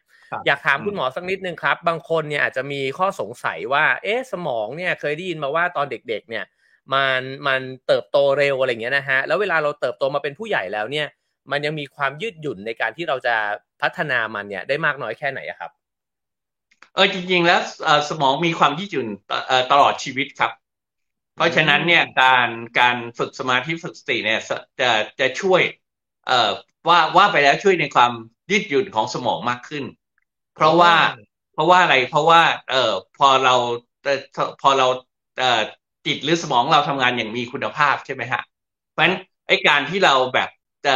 อยากถามคุณหมอสักนิดนึงครับ บางคนเนี่ยอาจจะมีข้อสงสัยว่า เอ๊ะสมองเนี่ยเคยได้ยินมาว่าตอนเด็ก ๆ เนี่ย มันมันเติบโตเร็วอะไรเงี้ยนะฮะแล้วเวลาเราเติบโตมาเป็นผู้ใหญ่แล้วเนี่ย มันยังมีความยืดหยุ่นในการที่เราจะพัฒนามันเนี่ยได้มากน้อยแค่ไหนครับ เออจริง ๆ แล้วสมองมีความยืดหยุ่นตลอดชีวิตครับ เพราะฉะนั้นเนี่ยการการฝึกสมาธิฝึกสติเนี่ยจะจะช่วย เอ่อว่าว่าไปแล้วช่วยในความยืดหยุ่นของสมองมากขึ้น เพราะว่าเพราะว่าอะไรเพราะว่า เอ่อพอเราพอเราเอ่อ จิตหรือสมองเราทำงานอย่างมีคุณภาพใช่ไหมฮะ เพราะฉะนั้นไอ้การที่เราแบบจะ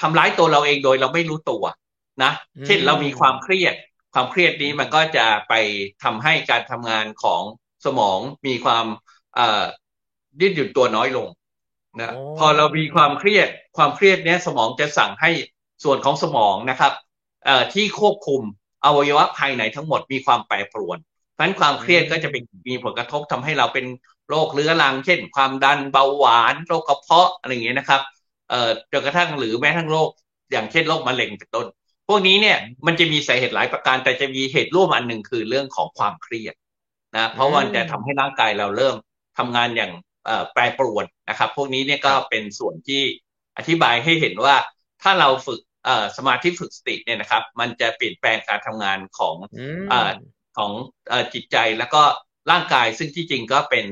ทำร้ายตัวเราเองโดยเราไม่รู้ตัวนะ เช่นเรามีความเครียด ความเครียดนี้มันก็จะไปทำให้การทำงานของสมองมีความยืดหยุ่นตัวน้อยลงนะพอเรามีความเครียด ความเครียดเนี้ยสมองจะสั่งให้ส่วนของสมองนะครับที่ควบคุมอวัยวะภายในทั้งหมดมีความแปรปรวนเพราะฉะนั้นความเครียดก็จะเป็นมีผลกระทบทำให้เราเป็น โรคเรื้อรัง เช่น ความดันเบาหวาน โรคกระเพาะอะไรอย่างเงี้ยนะครับเอ่อจนกระทั่งหรือแม้ทั้งโรคอย่างเช่นโรคมะเร็งเป็นต้น พวกนี้เนี่ยมันจะมีสาเหตุหลายประการ แต่จะมีเหตุร่วมอันหนึ่งคือเรื่องของความเครียดนะเพราะมันจะทำให้ร่างกายเราเริ่มทำงานอย่างแปรปรวนนะครับ พวกนี้เนี่ยก็เป็นส่วนที่อธิบายให้เห็นว่าถ้าเราฝึกสมาธิฝึกสติเนี่ยนะครับ มันจะเปลี่ยนแปลงการทำงานของอของจิตใจแล้วก็ ร่างกายซึ่งที่จริงก็เป็น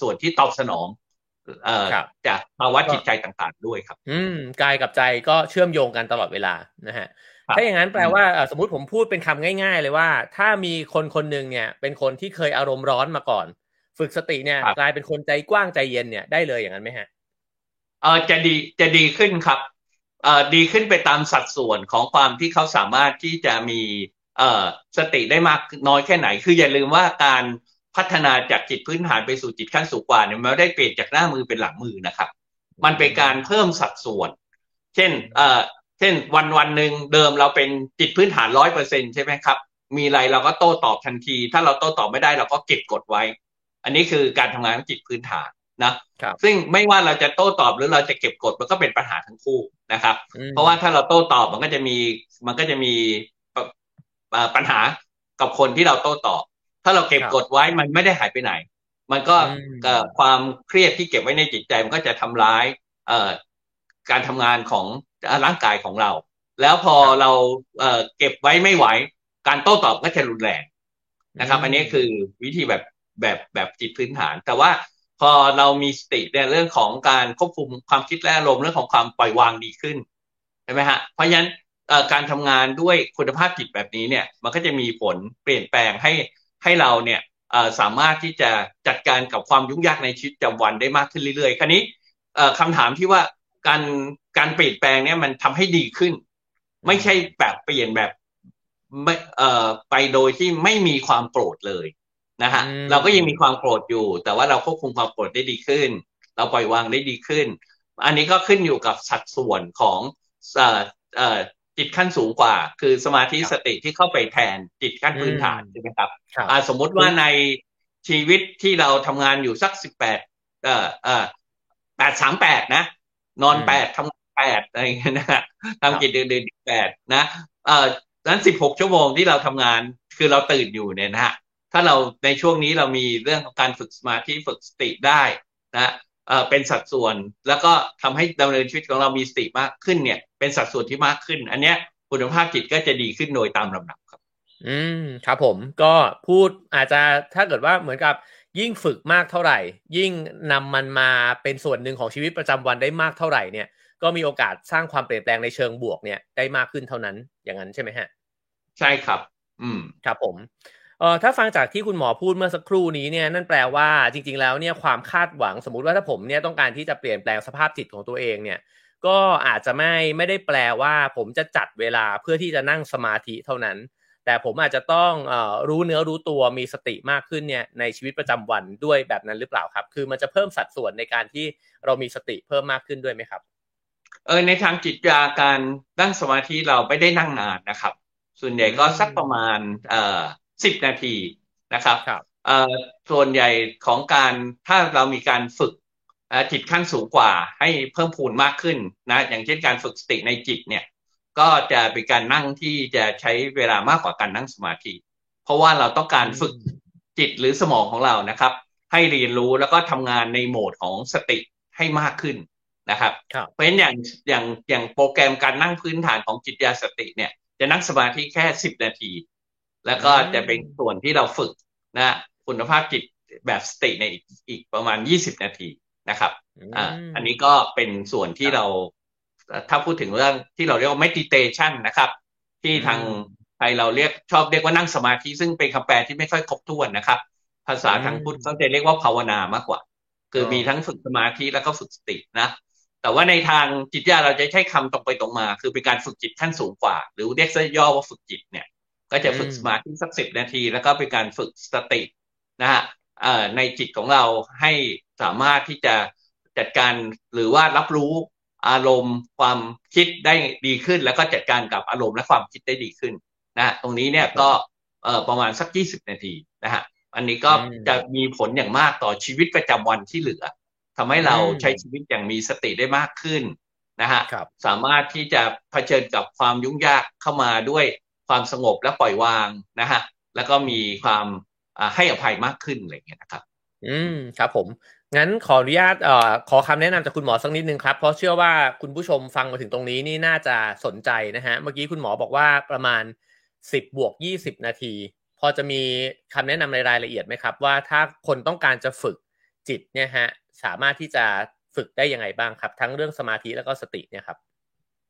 ส่วนที่ตอบสนองจากภาวะจิตใจต่างๆด้วยครับ อืมกายกับใจก็เชื่อมโยงกันตลอดเวลานะฮะถ้าอย่างนั้นแปลว่าสมมติผมพูดเป็นคำง่าย ๆ เลยว่า ถ้ามีคนคนหนึ่งเนี่ย เป็นคนที่เคยอารมณ์ร้อนมาก่อน ฝึกสติเนี่ย กลายเป็นคนใจกว้างใจเย็นเนี่ยได้เลยอย่างนั้นไหมฮะเออจะดีจะดีขึ้นครับเอ่อดีขึ้นไปตามสัดส่วนของความที่เขาสามารถที่จะมีเอ่อสติได้มากน้อยแค่ไหน คืออย่าลืมว่าการ พัฒนาจากจิตพื้นฐานไปสู่จิตขั้นสูงกว่าเนี่ยมันไม่ได้เปลี่ยนจากหน้ามือเป็นหลังมือนะครับ มันเป็นการเพิ่มสัดส่วน เช่นเอ่อเช่นวันวันหนึ่งเดิมเราเป็นจิตพื้นฐานร้อยเปอร์เซ็นใช่ไหมครับ มีอะไรเราก็โต้ตอบทันที ถ้าเราโต้ตอบไม่ได้เราก็เก็บกดไว้ อันนี้คือการทำงานของจิตพื้นฐานนะซึ่งไม่ว่าเราจะโต้ตอบหรือเราจะเก็บกดมันก็เป็นปัญหาทั้งคู่นะครับ เพราะว่าถ้าเราโต้ตอบมันก็จะมีมันก็จะมีปัญหากับคนที่เราโต้ตอบ ถ้าเราเก็บกดไว้มันไม่ได้หายไปไหน มันก็ความเครียดที่เก็บไว้ในจิตใจมันก็จะทำร้ายการทำงานของร่างกายของเรา แล้วพอเราเเก็บไว้ไม่ไหว การโต้ตอบก็จะรุนแรงนะครับ อันนี้คือวิธีแบบแบบแบบจิตพื้นฐาน แต่ว่าพอเรามีสติในเรื่องของการควบคุมความคิดและอารมณ์เรื่องของความปล่อยวางดีขึ้นใช่ไหมฮะเพราะฉะนั้นการทำงานด้วยคุณภาพจิตแบบนี้เนี่ย มันก็จะมีผลเปลี่ยนแปลงให้ ให้เราเนี่ยสามารถที่จะจัดการกับความยุ่งยากในชีวิตประจำวันได้มากขึ้นเรื่อยๆ คราวนี้คำถามที่ว่าการการเปลี่ยนแปลงเนี่ยมันทำให้ดีขึ้น ไม่ใช่แบบเปลี่ยนแบบไม่เอ่อไปโดยที่ไม่มีความโกรธเลยนะฮะเราก็ยังมีความโกรธอยู่ แต่ว่าเราควบคุมความโกรธได้ดีขึ้น เราปล่อยวางได้ดีขึ้น อันนี้ก็ขึ้นอยู่กับสัดส่วนของเอ่อเอ่อ จิตขั้นสูงกว่า คือสมาธิสติที่เข้าไปแทนจิตขั้นพื้นฐานใช่ไหมครับสมมุติว่าในชีวิตที่เราทำงานอยู่สักสิบแปดเอ่อเอ่อแปดสามแปดนะ นอนแปดทำแปดอะไรเงี้ยนะทำกิจเดือนแปดนะ เอ่อนั้นสิบหกชั่วโมงที่เราทำงานคือเราตื่นอยู่เนี่ยนะฮะถ้าเราในช่วงนี้เรามีเรื่องของการฝึกสมาธิฝึกสติได้นะ เอ่อเป็นสัดส่วน แล้วก็ทำให้ดำเนินชีวิตของเรามีสติมากขึ้นเนี่ย เป็นสัดส่วนที่มากขึ้น อันเนี้ยคุณภาพจิตก็จะดีขึ้นโดยตามลำดับครับ อืมครับผมก็พูดอาจจะถ้าเกิดว่าเหมือนกับยิ่งฝึกมากเท่าไหร่ ยิ่งนำมันมาเป็นส่วนหนึ่งของชีวิตประจำวันได้มากเท่าไหร่เนี่ยก็มีโอกาสสร้างความเปลี่ยนแปลงในเชิงบวกเนี่ยได้มากขึ้นเท่านั้นอย่างนั้นใช่ไหมฮะ ใช่ครับ อืมครับผม เออถ้าฟังจากที่คุณหมอพูดเมื่อสักครู่นี้เนี่ยนั่นแปลว่าจริง ๆ แล้วเนี่ยความคาดหวังสมมุติว่าถ้าผมเนี่ยต้องการที่จะเปลี่ยนแปลงสภาพจิตของตัวเองเนี่ยก็อาจจะไม่ไม่ได้แปลว่าผมจะจัดเวลาเพื่อที่จะนั่งสมาธิเท่านั้น แต่ผมอาจจะต้องอรู้เนื้อรู้ตัวมีสติมากขึ้นเนี่ยในชีวิตประจำวันด้วยแบบนั้นหรือเปล่าครับ คือมันจะเพิ่มสัดส่วนในการที่เรามีสติเพิ่มมากขึ้นด้วยไหมครับ เออในทางจิตยาการนั่งสมาธิเราไม่ได้นั่งนานนะครับ ส่วนใหญ่ก็สักประมาณเอ่อ สิบนาทีนะครับครับเอ่อส่วนใหญ่ของการถ้าเรามีการฝึกจิตขั้นสูงกว่าให้เพิ่มพูนมากขึ้นนะอย่างเช่นการฝึกสติในจิตเนี่ยก็จะเป็นการนั่งที่จะใช้เวลามากกว่าการนั่งสมาธิ เพราะว่าเราต้องการฝึกจิตหรือสมองของเรานะครับ ให้เรียนรู้แล้วก็ทำงานในโหมดของสติให้มากขึ้นนะครับ เพราะฉะนั้นอย่างอย่างอย่างโปรแกรมการนั่งพื้นฐานของจิตยาสติเนี่ย จะนั่งสมาธิแค่สิบนาที แล้วก็จะเป็นส่วนที่เราฝึกนะคุณภาพจิตแบบสติในอีกประมาณยี่สิบนาทีนะครับอ่าอันนี้ก็เป็นส่วนที่เราถ้าพูดถึงเรื่องที่เราเรียกว่า meditation นะครับ ที่ทางไทยเราเรียกชอบเรียกว่านั่งสมาธิ ซึ่งเป็นคำแปลที่ไม่ค่อยครบถ้วนนะครับ ภาษาทางพุทธเขาจะเรียกว่าภาวนามากกว่า คือมีทั้งฝึกสมาธิแล้วก็ฝึกสตินะ แต่ว่าในทางจิตญาเราจะใช้คำตรงไปตรงมา คือเป็นการฝึกจิตขั้นสูงกว่า หรือเรียกย่อว่าฝึกจิตเนี่ย ก็จะฝึกสมาธิสักสิบนาที แล้วก็เป็นการฝึกสตินะฮะในจิตของเราให้สามารถที่จะจัดการหรือว่ารับรู้อารมณ์ความคิดได้ดีขึ้น แล้วก็จัดการกับอารมณ์และความคิดได้ดีขึ้นนะตรงนี้เนี่ยก็เอ่อประมาณสักยี่สิบนาทีนะฮะอันนี้ก็จะมีผลอย่างมากต่อชีวิตประจำวันที่เหลือทำให้เราใช้ชีวิตอย่างมีสติได้มากขึ้นนะฮะสามารถที่จะเผชิญกับความยุ่งยากเข้ามาด้วย ความสงบและปล่อยวางนะฮะแล้วก็มีความให้อภัยมากขึ้นอะไรเงี้ยนะครับ อืมครับผมงั้นขออนุญาตเอ่อขอคำแนะนำจากคุณหมอสักนิดนึงครับเพราะเชื่อว่าคุณผู้ชมฟังมาถึงตรงนี้นี่น่าจะสนใจนะฮะเมื่อกี้คุณหมอบอกว่าประมาณสิบบวกยี่สิบนาที พอจะมีคำแนะนำในรายละเอียดไหมครับ ว่าถ้าคนต้องการจะฝึกจิตเนี่ยฮะสามารถที่จะฝึกได้ยังไงบ้างครับ ทั้งเรื่องสมาธิแล้วก็สติเนี่ยครับ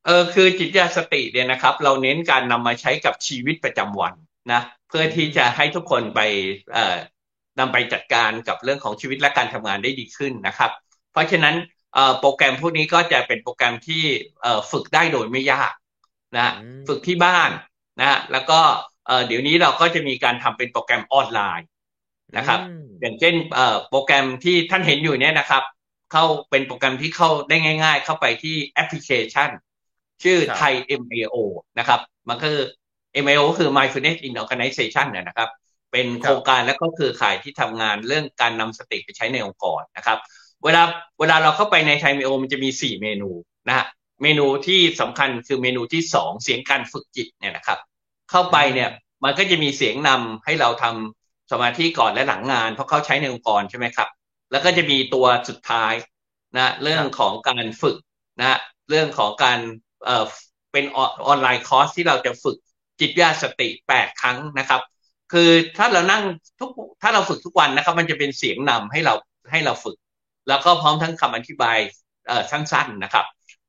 เออคือจิตญาสติเนี่ยนะครับ เราเน้นการนำมาใช้กับชีวิตประจำวันนะเพื่อที่จะให้ทุกคนไปเอ่อนำไปจัดการกับเรื่องของชีวิตและการทำงานได้ดีขึ้นนะครับ เพราะฉะนั้นโปรแกรมพวกนี้ก็จะเป็นโปรแกรมที่ฝึกได้โดยไม่ยากนะฝึกที่บ้านนะแล้วก็เดี๋ยวนี้เราก็จะมีการทำเป็นโปรแกรมออนไลน์นะครับ อย่างเช่นโปรแกรมที่ท่านเห็นอยู่เนี่ยนะครับ เข้าเป็นโปรแกรมที่เข้าได้ง่าย ๆ เข้าไปที่แอปพลิเคชัน ชื่อไทย MAO นะครับ มันคือ MAO ก็คือ Mindfulness in Organization นะครับ เป็นโครงการและก็คือข่ายที่ทำงานเรื่องการนำสติไปใช้ในองค์กรนะครับ เวลาเวลาเราเข้าไปในไทยเมโอมันจะมีสี่เมนูนะฮะเมนูที่สำคัญคือเมนูที่สองเสียงการฝึกจิตเนี่ยนะครับ เข้าไปเนี่ยมันก็จะมีเสียงนำให้เราทำสมาธิก่อนและหลังงาน เพราะเขาใช้ในองค์กรใช่ไหมครับ แล้วก็จะมีตัวสุดท้ายนะเรื่องของการฝึกนะเรื่องของการ เอ่อเป็นออนไลน์คอร์สที่เราจะฝึกจิตญาสติแปดครั้งนะครับ คือถ้าเรานั่งทุกถ้าเราฝึกทุกวันนะครับ มันจะเป็นเสียงนำให้เราให้เราฝึก แล้วก็พร้อมทั้งคำอธิบายเอ่อสั้นๆนะครับ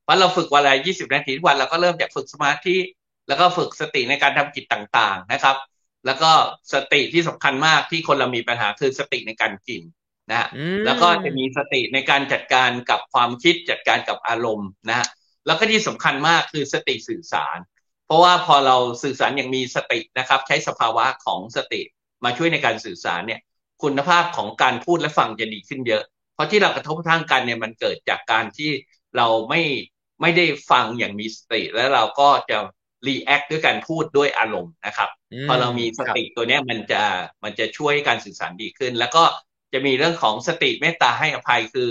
พอเราฝึกวันละ20 นาทีทุกวันเราก็เริ่มจากฝึกสมาธิแล้วก็ฝึกสติในการทำกิจต่างๆนะครับ แล้วก็สติที่สำคัญมากที่คนเรามีปัญหาคือสติในการกินนะฮะแล้วก็จะมีสติในการจัดการกับความคิดจัดการกับอารมณ์นะฮะ แล้วก็ที่สำคัญมากคือสติสื่อสาร เพราะว่าพอเราสื่อสารอย่างมีสตินะครับ ใช้สภาวะของสติมาช่วยในการสื่อสารเนี่ย คุณภาพของการพูดและฟังจะดีขึ้นเยอะ เพราะที่เรากระทบกระทั่งกันเนี่ยมันเกิดจากการที่เราไม่ไม่ได้ฟังอย่างมีสติ แล้วเราก็จะรีแอคด้วยการพูดด้วยอารมณ์นะครับ พอเรามีสติตัวนี้มันจะมันจะช่วยการสื่อสารดีขึ้น แล้วก็จะมีเรื่องของสติเมตตาให้อภัยคือ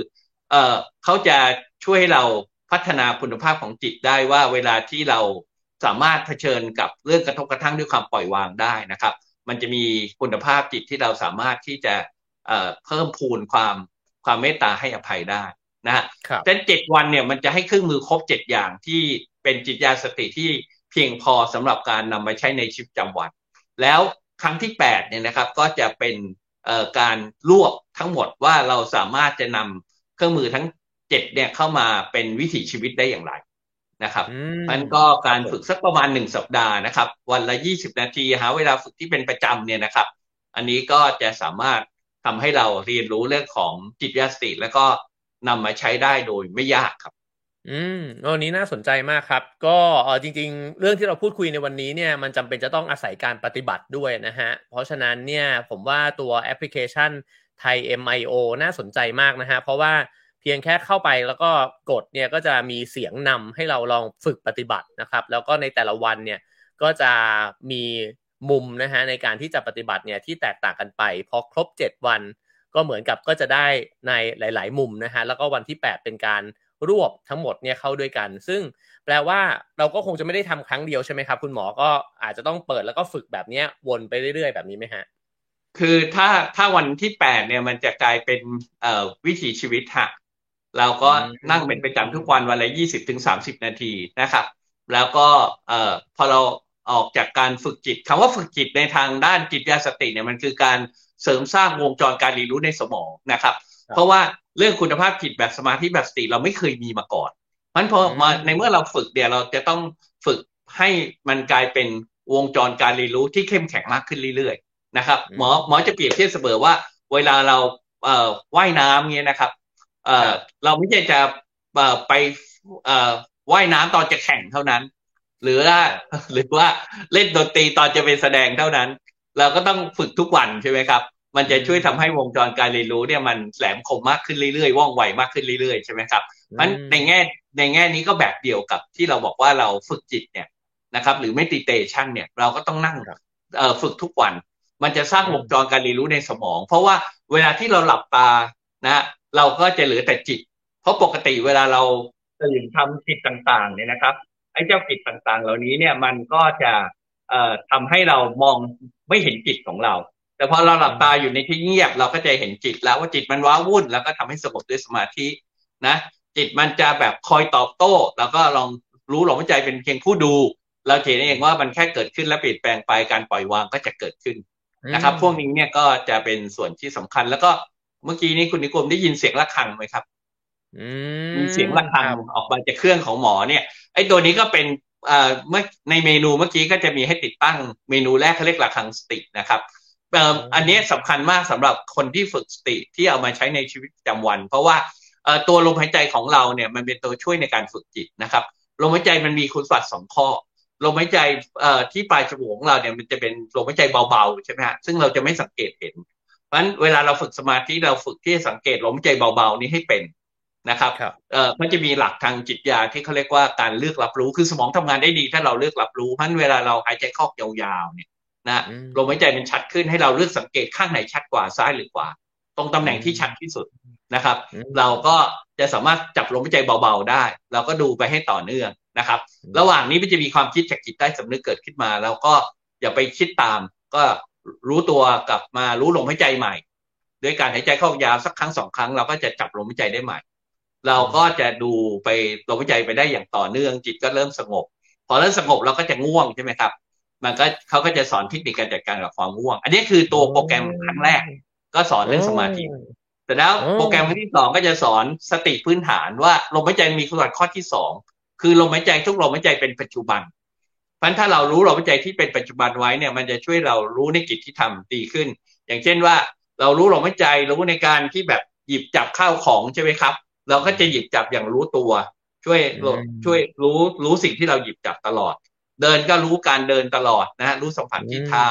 เออเขาจะช่วยให้เรา พัฒนาคุณภาพของจิตได้ว่าเวลาที่เราสามารถเผชิญกับเรื่องกระทบกระทั่งด้วยความปล่อยวางได้นะครับ มันจะมีคุณภาพจิตที่เราสามารถที่จะเอ่อเพิ่มพูนความความเมตตาให้อภัยได้นะฮะแต่เจ็ดวันเนี่ยมันจะให้เครื่องมือครบเจ็ดอย่างที่เป็นจิตญาสติที่เพียงพอสำหรับการนำมาใช้ในชีวิตประจำวัน แล้วครั้งที่แปดเนี่ยนะครับก็จะเป็นการรวบทั้งหมดว่าเราสามารถจะนำเครื่องมือทั้งเจ็ดเนี่ยเข้ามาเป็นวิถีชีวิตได้อย่างไรนะครับมันก็การฝึกสักประมาณหนึ่งสัปดาห์นะครับ วันละยี่สิบนาทีหาเวลาฝึกที่เป็นประจำเนี่ยนะครับ อันนี้ก็จะสามารถทำให้เราเรียนรู้เรื่องของจิตวิทยาสติ แล้วก็นำมาใช้ได้โดยไม่ยากครับ อืมอันนี้น่าสนใจมากครับ ก็เออจริง ๆ เรื่องที่เราพูดคุยในวันนี้เนี่ยมันจำเป็นจะต้องอาศัยการปฏิบัติด้วยนะฮะ เพราะฉะนั้นเนี่ยผมว่าตัวแอปพลิเคชันไทย MIO น่าสนใจมากนะฮะ เพราะว่าเพียงแค่เข้าไปแล้วก็กดเนี่ยก็จะมีเสียงนำให้เราลองฝึกปฏิบัตินะครับ แล้วก็ในแต่ละวันเนี่ยก็จะมีมุมนะฮะในการที่จะปฏิบัติเนี่ยที่แตกต่างกันไปพอครบ 7 วัน ก็เหมือนกับก็จะได้ในหลาย ๆ มุมนะฮะแล้วก็วันที่ 8 เป็นการรวบทั้งหมดเนี่ยเข้าด้วยกัน ซึ่งแปลว่าเราก็คงจะไม่ได้ทำครั้งเดียวใช่ไหมครับ คุณหมอก็อาจจะต้องเปิดแล้วก็ฝึกแบบนี้วนไปเรื่อย ๆ แบบนี้ไหมฮะคือถ้าถ้าวันที่แปดเนี่ยมันจะกลายเป็นวิถีชีวิตฮะ เราก็นั่งเป็นประจำทุกวันวันละยี่สิบถึงสามสิบนาทีนะครับ แล้วก็เอ่อพอเราออกจากการฝึกจิตคำว่าฝึกจิตในทางด้านจิตยาสติเนี่ยมันคือการเสริมสร้างวงจรการเรียนรู้ในสมองนะครับ เพราะว่าเรื่องคุณภาพจิตแบบสมาธิแบบสติเราไม่เคยมีมาก่อนมันพอมาในเมื่อเราฝึกเดี๋ยวเราจะต้องฝึกให้มันกลายเป็นวงจรการเรียนรู้ที่เข้มแข็งมากขึ้นเรื่อยๆนะครับหมอหมอจะเปรียบเทียบเสมอว่า เวลาเราเอ่อว่ายน้ำเงี้ยนะครับ เอ่อเราไม่ใช่จะเอ่อไปเอ่อว่ายน้ำตอนจะแข่งเท่านั้น หรือว่าหรือว่าเล่นดนตรีตอนจะเป็นแสดงเท่านั้น เราก็ต้องฝึกทุกวันใช่ไหมครับ มันจะช่วยทำให้วงจรการเรียนรู้เนี่ยมันแหลมคมมากขึ้นเรื่อยๆว่องไวมากขึ้นเรื่อยๆใช่ไหมครับมันในแง่ในแง่นี้ก็แบบเดียวกับที่เราบอกว่าเราฝึกจิตเนี่ยนะครับ หรือเมดิเตชันเนี่ยเราก็ต้องนั่งฝึกทุกวัน มันจะสร้างวงจรการเรียนรู้ในสมอง เพราะว่าเวลาที่เราหลับตานะ เราก็จะเหลือแต่จิต เพราะปกติเวลาเราตื่นทำจิตต่างๆเนี่ยนะครับ ไอ้เจ้าจิตต่างๆ เหล่านี้เนี่ยมันก็จะเอ่อทำให้เรามองไม่เห็นจิตของเรา แต่พอเราหลับตาอยู่ในที่เงียบเราก็จะเห็นจิตแล้วว่าจิตมันว้าวุ่น แล้วก็ทำให้สงบด้วยสมาธินะจิตมันจะแบบคอยตอบโต้ แล้วก็ลองรู้ลมหายใจเป็นเพียงผู้ดู เราเห็นเองว่ามันแค่เกิดขึ้นและเปลี่ยนแปลงไปการปล่อยวางก็จะเกิดขึ้นนะครับ พวกนี้เนี่ยก็จะเป็นส่วนที่สำคัญแล้วก็ เมื่อกี้นี้คุณนิคมได้ยินเสียงะระฆังไหมครับมีเสียงะระฆังออกมาจากเครื่องของหมอเนี่ยไอ้ตัวนี้ก็เป็นเมื่อในเมนูเมื่อกี้ก็จะมีให้ติดตั้งเมนูแรกเขาเรียกระฆังสตินะครับอันนี้สำคัญมากสำหรับคนที่ฝึกสติที่เอามาใช้ในชีวิตประจำวัน เพราะว่าตัวลมหายใจของเราเนี่ยมันเป็นตัวช่วยในการฝึกจิตนะครับลมหายใจมันมีคุณสมบัติสองข้อลมหายใจที่ปลายจมูกของเราเนี่ยมันจะเป็นลมหายใจเบาๆใช่ไหมฮะซึ่งเราจะไม่สังเกตเห็นเพ ราะฉะนั้นเวลาเราฝึกสมาธิเราฝึกที่จะสังเกตลมหายใจเบาๆนี้ให้เป็นนะครับเอ่อมันจะมีหลักทางจิตยาที่เขาเรียกว่าการเลือกรับรู้คือสมองทำงานได้ดี ถ้าเราเลือกรับรู้เพราะฉะนั้นเวลาเราหายใจเข้ายาวๆเนี่ยนะลมหายใจมันชัดขึ้นให้เราเลือกสังเกตข้างไหนชัดกว่าซ้ายหรือขวาตรงตำแหน่งที่ชัดที่สุดนะครับ เราก็จะสามารถจับลมหายใจเบาๆได้ เราก็ดูไปให้ต่อเนื่องนะครับ ระหว่างนี้มันจะมีความคิดจากจิตใต้สำนึกเกิดขึ้นมาเราก็อย่าไปคิดตาม ก็ รู้ตัวกลับมารู้ลมหายใจใหม่ด้วยการหายใจเข้ายาวสักครั้งสองครั้ง เราก็จะจับลมหายใจได้ใหม่ เราก็จะดูไปลมหายใจไปได้อย่างต่อเนื่องจิตก็เริ่มสงบ พอเริ่มสงบเราก็จะง่วงใช่ไหมครับ มันก็เขาก็จะสอนเทคนิคการจัดการกับความง่วง อันนี้คือตัวโปรแกรมครั้งแรก ก็สอนเรื่องสมาธิแต่แล้วโปรแกรมครั้งที่สองก็จะสอนสติพื้นฐานว่าลมหายใจมีคุณสมบัติข้อที่สองคือลมหายใจทุกลมหายใจเป็นปัจจุบันเพราะถ้าเรารู้ลมหายใจที่เป็นปัจจุบันไว้เนี่ย มันจะช่วยเรารู้ในกิจที่ทำดีขึ้น อย่างเช่นว่า เรารู้ลมหายใจรู้ในการที่แบบหยิบจับข้าวของใช่ไหมครับ เราก็จะหยิบจับอย่างรู้ตัว ช่วยช่วยรู้รู้สิ่งที่เราหยิบจับตลอด เดินก็รู้การเดินตลอดนะฮะรู้สัมผัสที่เท้า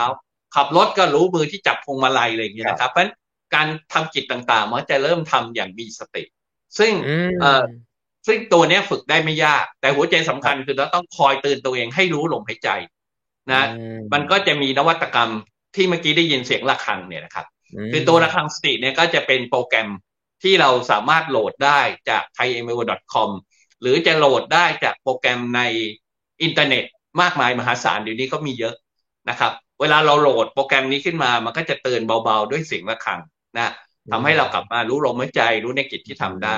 ขับรถก็รู้มือที่จับพวงมาลัยอะไรอย่างเงี้ยนะครับเพราะการทำกิจต่างๆมันจะเริ่มทำอย่างมีสติ ซึ่งเอ่อ ซึ่งตัวเนี้ยฝึกได้ไม่ยาก แต่หัวใจสำคัญคือเราต้องคอยเตือนตัวเองให้รู้ลมหายใจนะ มันก็จะมีนวัตกรรมที่เมื่อกี้ได้ยินเสียงะระฆังเนี่ยนะครับ คือตัวระฆังสติเนี่ยก็จะเป็นโปรแกรมที่เราสามารถโหลดได้จาก thaimo.com หรือจะโหลดได้จากโปรแกรมในอินเทอร์เน็ตมากมายมหาศาลเดี๋ยวนี้ก็มีเยอะนะครับ เวลาเราโหลดโปรแกรมนี้ขึ้นมา มันก็จะเตือนเบาๆ ด้วยเสียงระฆังนะ ทำให้เรากลับมารู้ลมหายใจรู้ในกิจที่ทำได้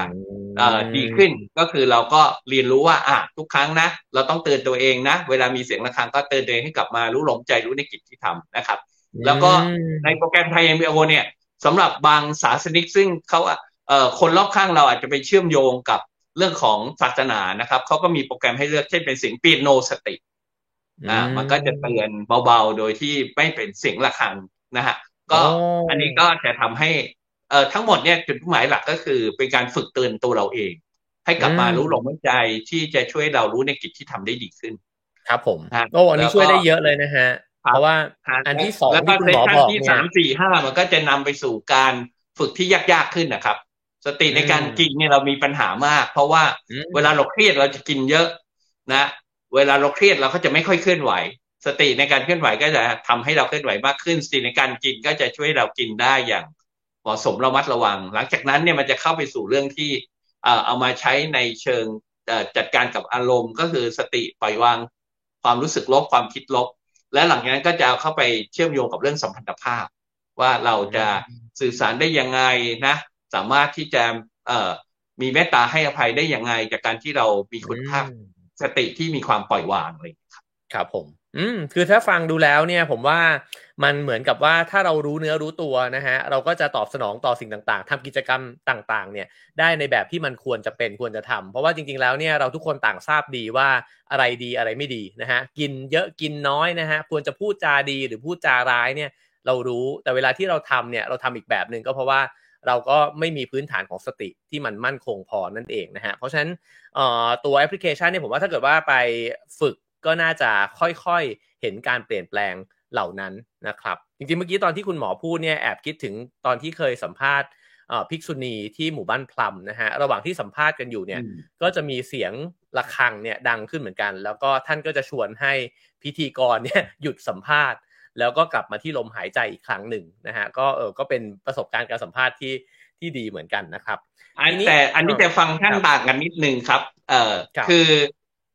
ดีขึ้นก็คือเราก็เรียนรู้ว่าอะทุกครั้งนะ เราต้องเตือนตัวเองนะ เวลามีเสียงระฆังก็เตือนตัวเองให้กลับมารู้ลมหายใจรู้ในกิจที่ทำนะครับ แล้วก็ในโปรแกรมไทย MIO เนี่ยสำหรับบางศาสนิกซึ่งเขาเอ่อคนรอบข้างเราอาจจะไปเชื่อมโยงกับเรื่องของศาสนานะครับเขาก็มีโปรแกรมให้เลือกเช่นเป็นเสียงปีโนสติอ่ามันก็จะเตือนเบาๆ โดยที่ไม่เป็นเสียงะระฆังนะฮะก็อันนี้ก็จะทำให้ เอ่อทั้งหมดเนี่ยจุดหมายหลักก็คือเป็นการฝึกเตือนตัวเราเอง ให้กลับมารู้ลมหายใจที่จะช่วยเรารู้ในกิจที่ทำได้ดีขึ้น ครับผมโอ้อันนี้ช่วยได้เยอะเลยนะฮะเพราะว่าอันที่สองที่คุณหมอบอกที่สามสี่ห้ามันก็จะนำไปสู่การฝึกที่ยากๆขึ้นนะครับ สติในการกินเนี่ยเรามีปัญหามาก เพราะว่าเวลาเราเครียดเราจะกินเยอะนะ เวลาเราเครียดเราก็จะไม่ค่อยเคลื่อนไหว สติในการเคลื่อนไหวก็จะทำให้เราเคลื่อนไหวมากขึ้น สติในการกินก็จะช่วยเรากินได้อย่าง เหมาะสมระมัดระวัง หลังจากนั้นเนี่ยมันจะเข้าไปสู่เรื่องที่เอามาใช้ในเชิงจัดการกับอารมณ์ ก็คือสติปล่อยวางความรู้สึกลบความคิดลบ และหลังจากนั้นก็จะเข้าไปเชื่อมโยงกับเรื่องสัมพันธภาพ ว่าเราจะสื่อสารได้ยังไงนะ สามารถที่จะเอ่อมีเมตตาให้อภัยได้ยังไง จากการที่เรามีคุณภาพสติที่มีความปล่อยวางเลยครับ ครับผม อืมคือถ้าฟังดูแล้วเนี่ยผมว่ามันเหมือนกับว่าถ้าเรารู้เนื้อรู้ตัวนะฮะเราก็จะตอบสนองต่อสิ่งต่างๆทำกิจกรรมต่างๆ เนี่ยได้ในแบบที่มันควรจะเป็นควรจะทำเพราะว่าจริงๆแล้วเนี่ยเราทุกคนต่างทราบดีว่าอะไรดีอะไรไม่ดีนะฮะกินเยอะกินน้อยนะฮะควรจะพูดจาดีหรือพูดจาร้ายเนี่ยเรารู้แต่เวลาที่เราทำเนี่ยเราทำอีกแบบหนึ่งก็เพราะว่าเราก็ไม่มีพื้นฐานของสติที่มันมั่นคงพอนั่นเองนะฮะเพราะฉะนั้นตัวแอปพลิเคชันเนี่ยผมว่าถ้าเกิดว่าไปฝึก ก็น่าจะค่อยๆเห็นการเปลี่ยนแปลงเหล่านั้นนะครับจริงๆเมื่อกี้ตอนที่คุณหมอพูดเนี่ยแอบคิดถึงตอนที่เคยสัมภาษณ์ภิกษุณีที่หมู่บ้านพลัมนะฮะระหว่างที่สัมภาษณ์กันอยู่เนี่ยก็จะมีเสียงะระฆังเนี่ยดังขึ้นเหมือนกัน แล้วก็ท่านก็จะชวนให้พิธีกรเนี่ยหยุดสัมภาษณ์ แล้วก็กลับมาที่ลมหายใจอีกครั้งหนึ่งนะฮะก็เออก็เป็นประสบการณ์การสัมภาษณ์ที่ที่ดีเหมือนกันนะครับแต่อันนี้จะฟังท่านต่างกันนิดนึงครับเออคือ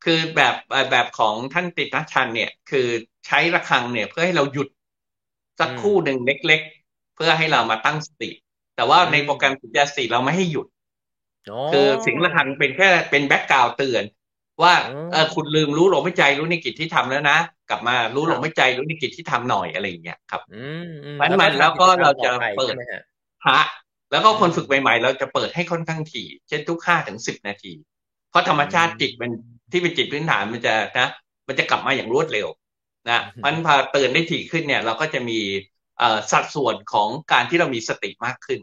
คือแบบแบบของท่านตินัชันเนี่ย คือใช้ระฆังเนี่ย เพื่อให้เราหยุดสักคู่หนึ่งเล็ก ๆ เพื่อให้เรามาตั้งสติ แต่ว่าในโปรแกรมสุญญาสติเราไม่ให้หยุดคือสิ่งระฆังเป็นแค่เป็นแบ็กกราวเตือน ว่าเออคุณลืมรู้ลมหายใจรู้ในกิจที่ทำแล้วนะกลับมารู้ลมหายใจรู้ในกิจที่ทำหน่อยอะไรอย่างเงี้ยครับมันมันแล้วก็เราจะเปิดฮะแล้วก็คนฝึกใหม่ๆ เราจะเปิดให้ค่อนข้างถี่ เช่นทุกห้าถึงสิบนาที เพราะธรรมชาติจิตมัน ที่เป็นจิตพื้นฐานมันจะนะ มันจะกลับมาอย่างรวดเร็วนะมันพอตื่นได้ถี่ขึ้นเนี่ย เราก็จะมีสัดส่วนของการที่เรามีสติมากขึ้น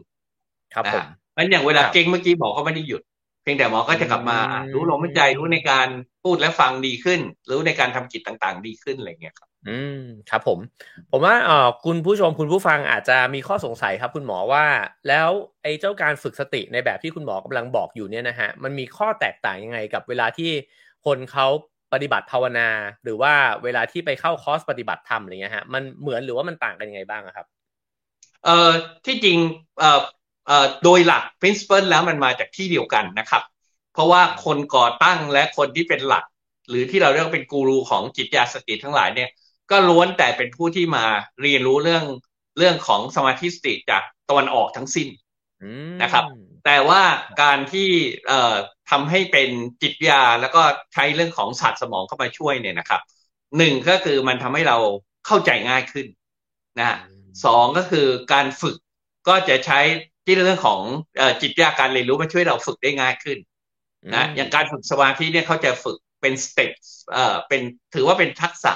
ครับผมมันอย่างเวลาเก่งเมื่อกี้บอกก็ไม่ได้หยุด เพียงแต่หมอก็จะกลับมารู้ลมหายใจรู้ในการพูดและฟังดีขึ้น รู้ในการทำกิจต่างๆ ดีขึ้นอะไรเงี้ยครับ อืมครับผม ผมว่าเอ่อคุณผู้ชมคุณผู้ฟังอาจจะมีข้อสงสัยครับ คุณหมอว่า แล้วไอ้เจ้าการฝึกสติในแบบที่คุณหมอกำลังบอกอยู่เนี่ยนะฮะมันมีข้อแตกต่างยังไงกับเวลาที่ คนเขาปฏิบัติภาวนา หรือว่าเวลาที่ไปเข้าคอร์สปฏิบัติธรรมอะไรเงี้ยฮะมันเหมือนหรือว่ามันต่างกันยังไงบ้างครับเอ่อที่จริงเอ่อเอ่อโดยหลัก principle แล้วมันมาจากที่เดียวกันนะครับ เพราะว่าคนก่อตั้งและคนที่เป็นหลัก หรือที่เราเรียกเป็นกูรูของจิตยาสติทั้งหลายเนี่ยก็ล้วนแต่เป็นผู้ที่มาเรียนรู้เรื่องเรื่องของสมาธิสติจากตะวันออกทั้งสิ้นนะครับ แต่ว่าการที่เอ่อทำให้เป็นจิตวิทยาแล้วก็ใช้เรื่องของศาสตร์สมองเข้ามาช่วยเนี่ยนะครับหนึ่งก็คือมันทำให้เราเข้าใจง่ายขึ้นนะสองก็คือการฝึกก็จะใช้ที่เรื่องของจิตวิทยาการเรียนรู้มาช่วยเราฝึกได้ง่ายขึ้นนะอย่างการฝึกสมาธิเนี่ยเขาจะฝึกเป็น step เอ่อเป็นถือว่าเป็นทักษะ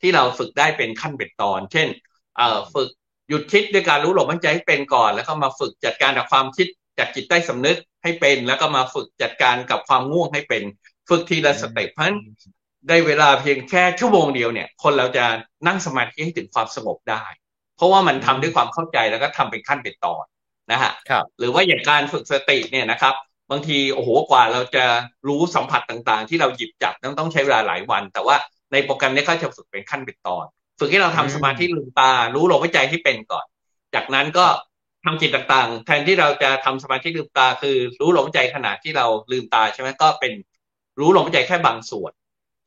ที่เราฝึกได้เป็นขั้นเป็นตอน เช่นเอ่อฝึกหยุดคิดด้วยการรู้หลบมั่นใจให้เป็นก่อน แล้วก็มาฝึกจัดการกับความคิด จากจิตใต้สำนึกให้เป็น แล้วก็มาฝึกจัดการกับความง่วงให้เป็น ฝึกทีละสเต็ปเพราะฉะนั้นได้เวลาเพียงแค่ชั่วโมงเดียวเนี่ย คนเราจะนั่งสมาธิให้ถึงความสงบได้ เพราะว่ามันทำด้วยความเข้าใจแล้วก็ทำเป็นขั้นเป็นตอนนะฮะหรือว่าอย่างการฝึกสติเนี่ยนะครับ บางทีโอ้โหกว่าเราจะรู้สัมผัสต่างๆ ที่เราหยิบจับต้องต้องใช้เวลาหลายวัน แต่ว่าในโปรแกรมนี้ก็จะฝึกเป็นขั้นเป็นตอน ฝึกให้เราทำสมาธิลืมตา รู้ลมหายใจที่เป็นก่อน จากนั้นก็ ทำกิจต่างๆ แทนที่เราจะทำสมาธิลืมตา คือ รู้ลมหายใจขณะที่เราลืมตาใช่ไหมก็เป็นรู้ลมหายใจแค่บางส่วน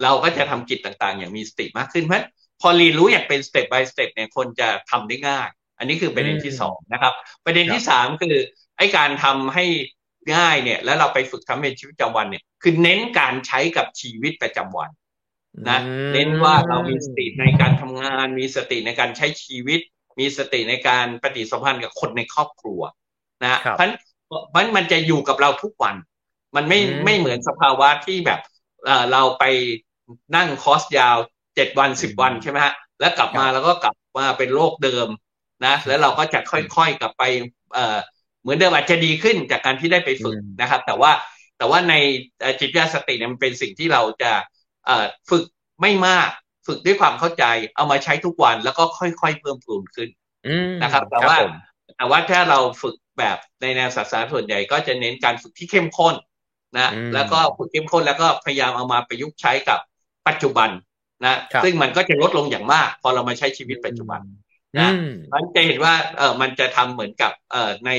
เราก็จะทำกิจต่างๆ อย่างมีสติมากขึ้นเพราะพอเรียนรู้อย่างเป็นสเต็ป by สเต็ปเนี่ยคนจะทำได้ง่าย อันนี้คือประเด็นที่สองนะครับ ประเด็นที่สามคือไอ้การทำให้ง่ายเนี่ย แล้วเราไปฝึกทำเป็นชีวิตประจำวันเนี่ย คือเน้นการใช้กับชีวิตประจำวันนะเน้นว่าเรามีสติในการทำงาน มีสติในการใช้ชีวิต มีสติในการปฏิสัมพันธ์กับคนในครอบครัวนะเพราะเพราะมันจะอยู่กับเราทุกวัน มันไม่ไม่เหมือนสภาวะที่แบบเราไปนั่งคอร์สยาวเจ็ดวันสิบวันใช่ไหมฮะแล้วกลับมาแล้วก็กลับมาเป็นโรคเดิมนะ แล้วเราก็จะค่อยๆกลับไปเอ่อเหมือนเดิมอาจจะดีขึ้นจากการที่ได้ไปฝึกนะครับ แต่ว่าแต่ว่าในจิตวิทยาสติเนี่ยมันเป็นสิ่งที่เราจะฝึกไม่มาก ฝึกด้วยความเข้าใจ เอามาใช้ทุกวันแล้วก็ค่อยๆเพิ่มพูนขึ้นนะครับ แต่ว่าแต่ว่าถ้าเราฝึกแบบในแนวศาสนาส่วนใหญ่ก็จะเน้นการฝึกที่เข้มข้นนะแล้วก็ฝึกเข้มข้นแล้วก็พยายามเอามาประยุกต์ใช้กับปัจจุบันนะซึ่งมันก็จะลดลงอย่างมาก พอเรามาใช้ชีวิตปัจจุบันนะมันจะเห็นว่าเออมันจะทำเหมือนกับเอ่อใน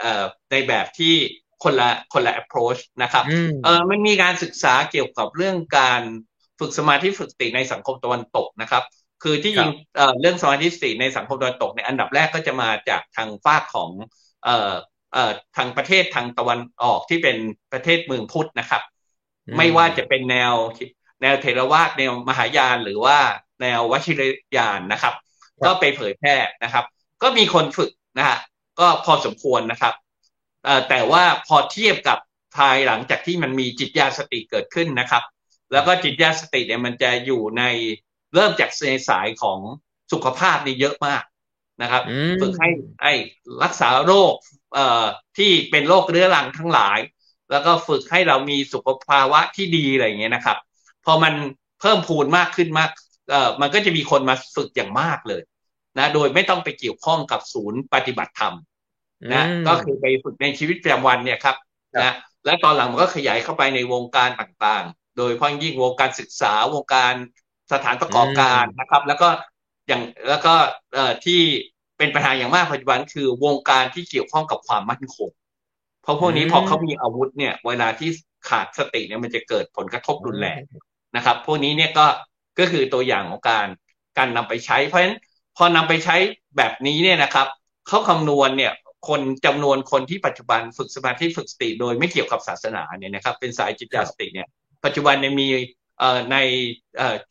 เอ่อในแบบที่คนละคนละ approach นะครับเออมันมีการศึกษาเกี่ยวกับเรื่องการ ฝึกสมาธิฝึกสติในสังคมตะวันตกนะครับ คือที่จริงเรื่องสมาธิสติในสังคมตะวันตกในอันดับแรกก็จะมาจากทางฝากของเอ่อเอ่อทางประเทศทางตะวันออกที่เป็นประเทศเมืองพุทธนะครับ ไม่ว่าจะเป็นแนวแนวเทรวาสแนวมหายานหรือว่าแนววชิรยานนะครับ ก็ไปเผยแพร่นะครับ ก็มีคนฝึกนะฮะก็พอสมควรนะครับแต่ว่าพอเทียบกับภายหลังจากที่มันมีจิตญาสติเกิดขึ้นนะครับ แล้วก็จิตญาสติเนี่ยมันจะอยู่ในเริ่มจากในสายของสุขภาพนี่เยอะมากนะครับฝึกให้ไอ้รักษาโรคเอ่อที่เป็นโรคเรื้อรังทั้งหลาย แล้วก็ฝึกให้เรามีสุขภาวะที่ดีอะไรอย่างเงี้ยนะครับ พอมันเพิ่มพูนมากขึ้นมากเอ่อมันก็จะมีคนมาฝึกอย่างมากเลยนะโดยไม่ต้องไปเกี่ยวข้องกับศูนย์ปฏิบัติธรรมนะก็คือไปฝึกในชีวิตประจำวันเนี่ยครับนะและตอนหลังมันก็ขยายเข้าไปในวงการต่าง โดยพ้องยิ่งวงการศึกษาวงการสถานประกอบการนะครับ แล้วก็อย่างแล้วก็ที่เป็นปัญหาอย่างมากปัจจุบันคือวงการที่เกี่ยวข้องกับความมั่นคง เพราะพวกนี้พอเขามีอาวุธเนี่ย เวลาที่ขาดสติเนี่ยมันจะเกิดผลกระทบรุนแรงนะครับ พวกนี้เนี่ยก็ก็คือตัวอย่างของการการนำไปใช้ เพราะฉะนั้นพอนำไปใช้แบบนี้เนี่ยนะครับเขาคำนวณเนี่ยคนจำนวนคนที่ปัจจุบันฝึกสมาธิฝึกสติ โดยไม่เกี่ยวกับศาสนาเนี่ยนะครับ เป็นสายจิตาสติเนี่ย ปัจจุบันเนี่ยมีใน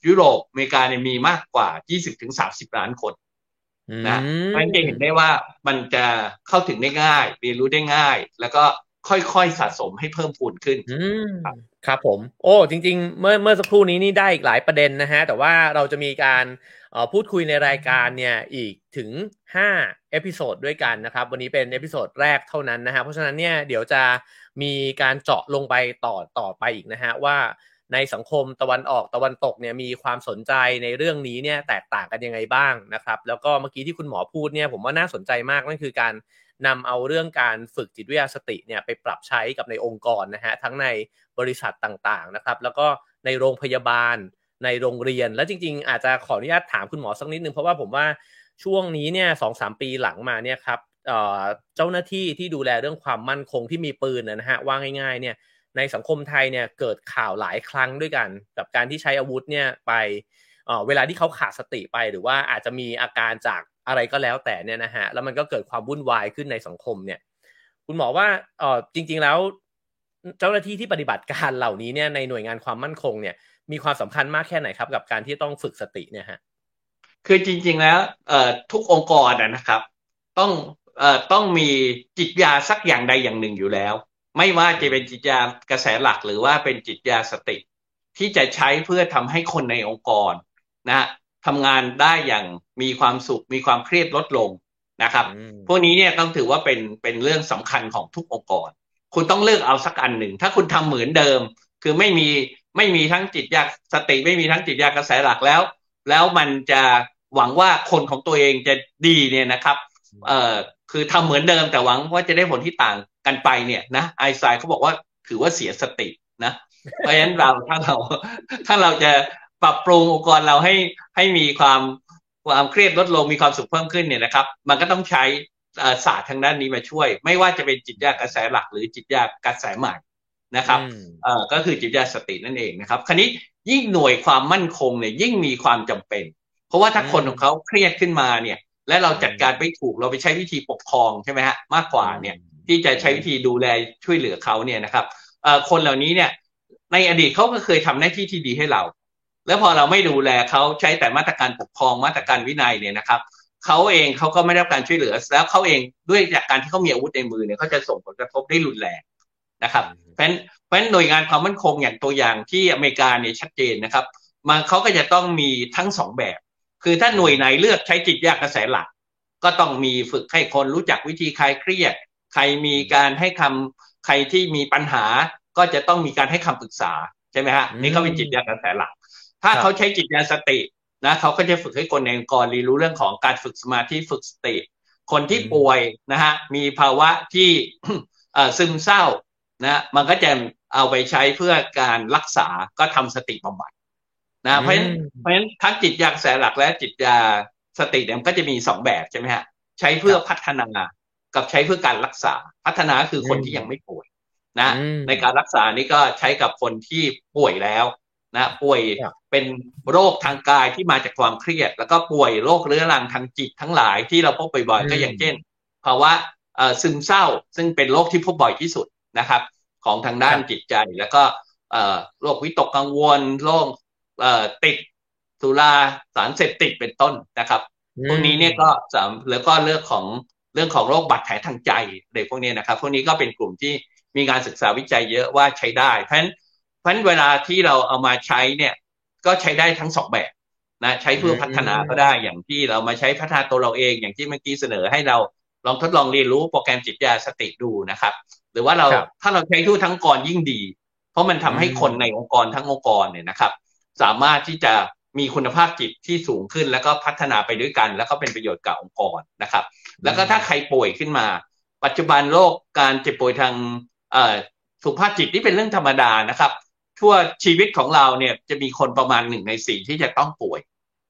ยุโรปอเมริกาเนี่ยมีมากกว่า 20ถึง30 ล้านคนนะมันจะเห็นได้ว่ามันจะเข้าถึงได้ง่าย เรียนรู้ได้ง่าย แล้วก็ค่อยๆสะสมให้เพิ่มพูนขึ้นครับผม โอ้จริง ๆ เมื่อเมื่อสักครู่นี้นี่ได้อีกหลายประเด็นนะฮะ แต่ว่าเราจะมีการพูดคุยในรายการเนี่ยอีกถึง 5 episode ด้วยกันนะครับ วันนี้เป็น episode แรกเท่านั้นนะฮะเพราะฉะนั้นเนี่ยเดี๋ยวจะ มีการเจาะลงไปต่อต่อไปอีกนะฮะว่าในสังคมตะวันออกตะวันตกเนี่ยมีความสนใจในเรื่องนี้เนี่ยแตกต่างกันยังไงบ้างนะครับ แล้วก็เมื่อกี้ที่คุณหมอพูดเนี่ยผมว่าน่าสนใจมากนั่นคือการนำเอาเรื่องการฝึกจิตวิทยาสติเนี่ยไปปรับใช้กับในองค์กรนะฮะทั้งในบริษัทต่างๆนะครับ แล้วก็ในโรงพยาบาลในโรงเรียน และจริง ๆ อาจจะขออนุญาตถามคุณหมอสักนิดนึงเพราะว่าผมว่าช่วงนี้เนี่ยสองสามปีหลังมาเนี่ยครับ เจ้าหน้าที่ที่ดูแลเรื่องความมั่นคงที่มีปืนนะฮะว่าง่าย ๆ เนี่ยในสังคมไทยเนี่ยเกิดข่าวหลายครั้งด้วยกัน กับการที่ใช้อาวุธเนี่ยไปเวลาที่เขาขาดสติไปหรือว่าอาจจะมีอาการจากอะไรก็แล้วแต่เนี่ยนะฮะแล้วมันก็เกิดความวุ่นวายขึ้นในสังคมเนี่ย คุณหมอว่าเออจริง ๆแล้ว เจ้าหน้าที่ที่ปฏิบัติการเหล่านี้เนี่ยในหน่วยงานความมั่นคงเนี่ย มีความสำคัญมากแค่ไหนครับ กับการที่ต้องฝึกสติเนี่ยฮะคือจริง ๆ แล้วเอ่อทุกองค์กรนะครับ ต้อง ต้องมีจิตยาสักอย่างใดอย่างหนึ่งอยู่แล้ว ไม่ว่าจะเป็นจิตยากระแสหลักหรือว่าเป็นจิตยาสติ ที่จะใช้เพื่อทำให้คนในองค์กรนะทำงานได้อย่างมีความสุข มีความเครียดลดลงนะครับ พวกนี้เนี่ยต้องถือว่าเป็นเป็นเรื่องสำคัญของทุกองค์กร คุณต้องเลือกเอาสักอันหนึ่ง ถ้าคุณทำเหมือนเดิม คือไม่มีไม่มีทั้งจิตยาสติ ไม่มีทั้งจิตยากระแสหลักแล้ว แล้วมันจะหวังว่าคนของตัวเองจะดีเนี่ยนะครับ เอ่อคือทำเหมือนเดิมแต่หวังว่าจะได้ผลที่ต่างกันไปเนี่ยนะไอซ์ไซเขาบอกว่าถือว่าเสียสตินะเพราะฉะนั้นเราถ้าเราถ้าเราจะปรับปรุงองค์กรเราให้ให้มีความความเครียดลดลงมีความสุขเพิ่มขึ้นเนี่ยนะครับ มันก็ต้องใช้ศาสตร์ทางด้านนี้มาช่วย ไม่ว่าจะเป็นจิตยากระแสหลัก หรือจิตยากระแสใหม่นะครับเอ่อก็คือจิตยาสตินั่นเองนะครับคราวนี้ยิ่งหน่วยความมั่นคงเนี่ยยิ่งมีความจำเป็น เพราะว่าถ้าคนของเขาเครียดขึ้นมาเนี่ย และเราจัดการไม่ถูกเราไปใช้วิธีปกครองใช่ไหมฮะมากกว่าเนี่ยที่จะใช้วิธีดูแลช่วยเหลือเขาเนี่ยนะครับเอ่อคนเหล่านี้เนี่ยในอดีตเขาก็เคยทำหน้าที่ที่ดีให้เรา แล้วพอเราไม่ดูแลเขาใช้แต่มาตรการปกครองมาตรการวินัยเนี่ยนะครับเขาเองเขาก็ไม่ได้รับการช่วยเหลือ แล้วเขาเองด้วยจากการที่เขามีอาวุธในมือเนี่ยเขาจะส่งผลกระทบได้รุนแรงนะครับเพราะฉะนั้นเพราะฉะนั้นหน่วยงานความมั่นคงอย่างตัวอย่างที่อเมริกาเนี่ยชัดเจนนะครับ มันเขาก็จะต้องมีทั้งสองแบบ คือถ้าหน่วยไหนเลือกใช้จิตยากระแสหลัก ก็ต้องมีฝึกให้คนรู้จักวิธีคลายเครียด ใครมีการให้คำใครที่มีปัญหาก็จะต้องมีการให้คำปรึกษาใช่ไหมฮะนี่เขาเป็นจิตยากระแสหลัก ถ้าเขาใช้จิตยาสตินะเขาก็จะฝึกให้คนในองค์กรเรียนรู้เรื่องของการฝึกสมาธิฝึกสติ คนที่ป่วยนะฮะมีภาวะที่ซึมเศร้านะมันก็จะเอาไปใช้เพื่อการรักษาก็ทำสติบำบัด นะเพราะฉะนั้นเพราะฉะนั้นทั้งจิตยากระแสหลักและจิตยาสติเนี่ยก็จะมีสองแบบใช่ไหมฮะใช้เพื่อพัฒนากับใช้เพื่อการรักษา พัฒนาคือคนที่ยังไม่ป่วยนะในการรักษานี่ก็ใช้กับคนที่ป่วยแล้วนะป่วยเป็นโรคทางกายที่มาจากความเครียด แล้วก็ป่วยโรคเรื้อรังทางจิตทั้งหลายที่เราพบบ่อยๆก็อย่างเช่นภาวะซึมเศร้าซึ่งเป็นโรคที่พบบ่อยที่สุดนะครับ ของทางด้านจิตใจ แล้วก็โรควิตกกังวลโรค ติดสุราสารเสพติดเป็นต้นนะครับพวกนี้เนี่ยก็สามแล้วก็เรื่องของเรื่องของโรคบาดแผลทางใจเด็กพวกนี้นะครับ พวกนี้ก็เป็นกลุ่มที่มีการศึกษาวิจัยเยอะว่าใช้ได้ เพราะฉะนั้นเพราะฉะนั้นเวลาที่เราเอามาใช้เนี่ยก็ใช้ได้ทั้งสองแบบนะใช้เพื่อพัฒนาก็ได้อย่างที่เรามาใช้พัฒนาตัวเราเอง อย่างที่เมื่อกี้เสนอให้เราลองทดลองเรียนรู้โปรแกรมจิตยาสติดูนะครับ หรือว่าเราถ้าเราใช้ทั่วทั้งกรยิ่งดี เพราะมันทำให้คนในองค์กรทั้งองค์กรเนี่ยนะครับ สามารถที่จะมีคุณภาพจิตที่สูงขึ้น แล้วก็พัฒนาไปด้วยกัน แล้วก็เป็นประโยชน์กับองค์กรนะครับ แล้วก็ถ้าใครป่วยขึ้นมา ปัจจุบันโรคการเจ็บป่วยทางสุขภาพจิตนี่เป็นเรื่องธรรมดานะครับ ทั่วชีวิตของเราเนี่ยจะมีคนประมาณหนึ่งในสี่ที่จะต้องป่วย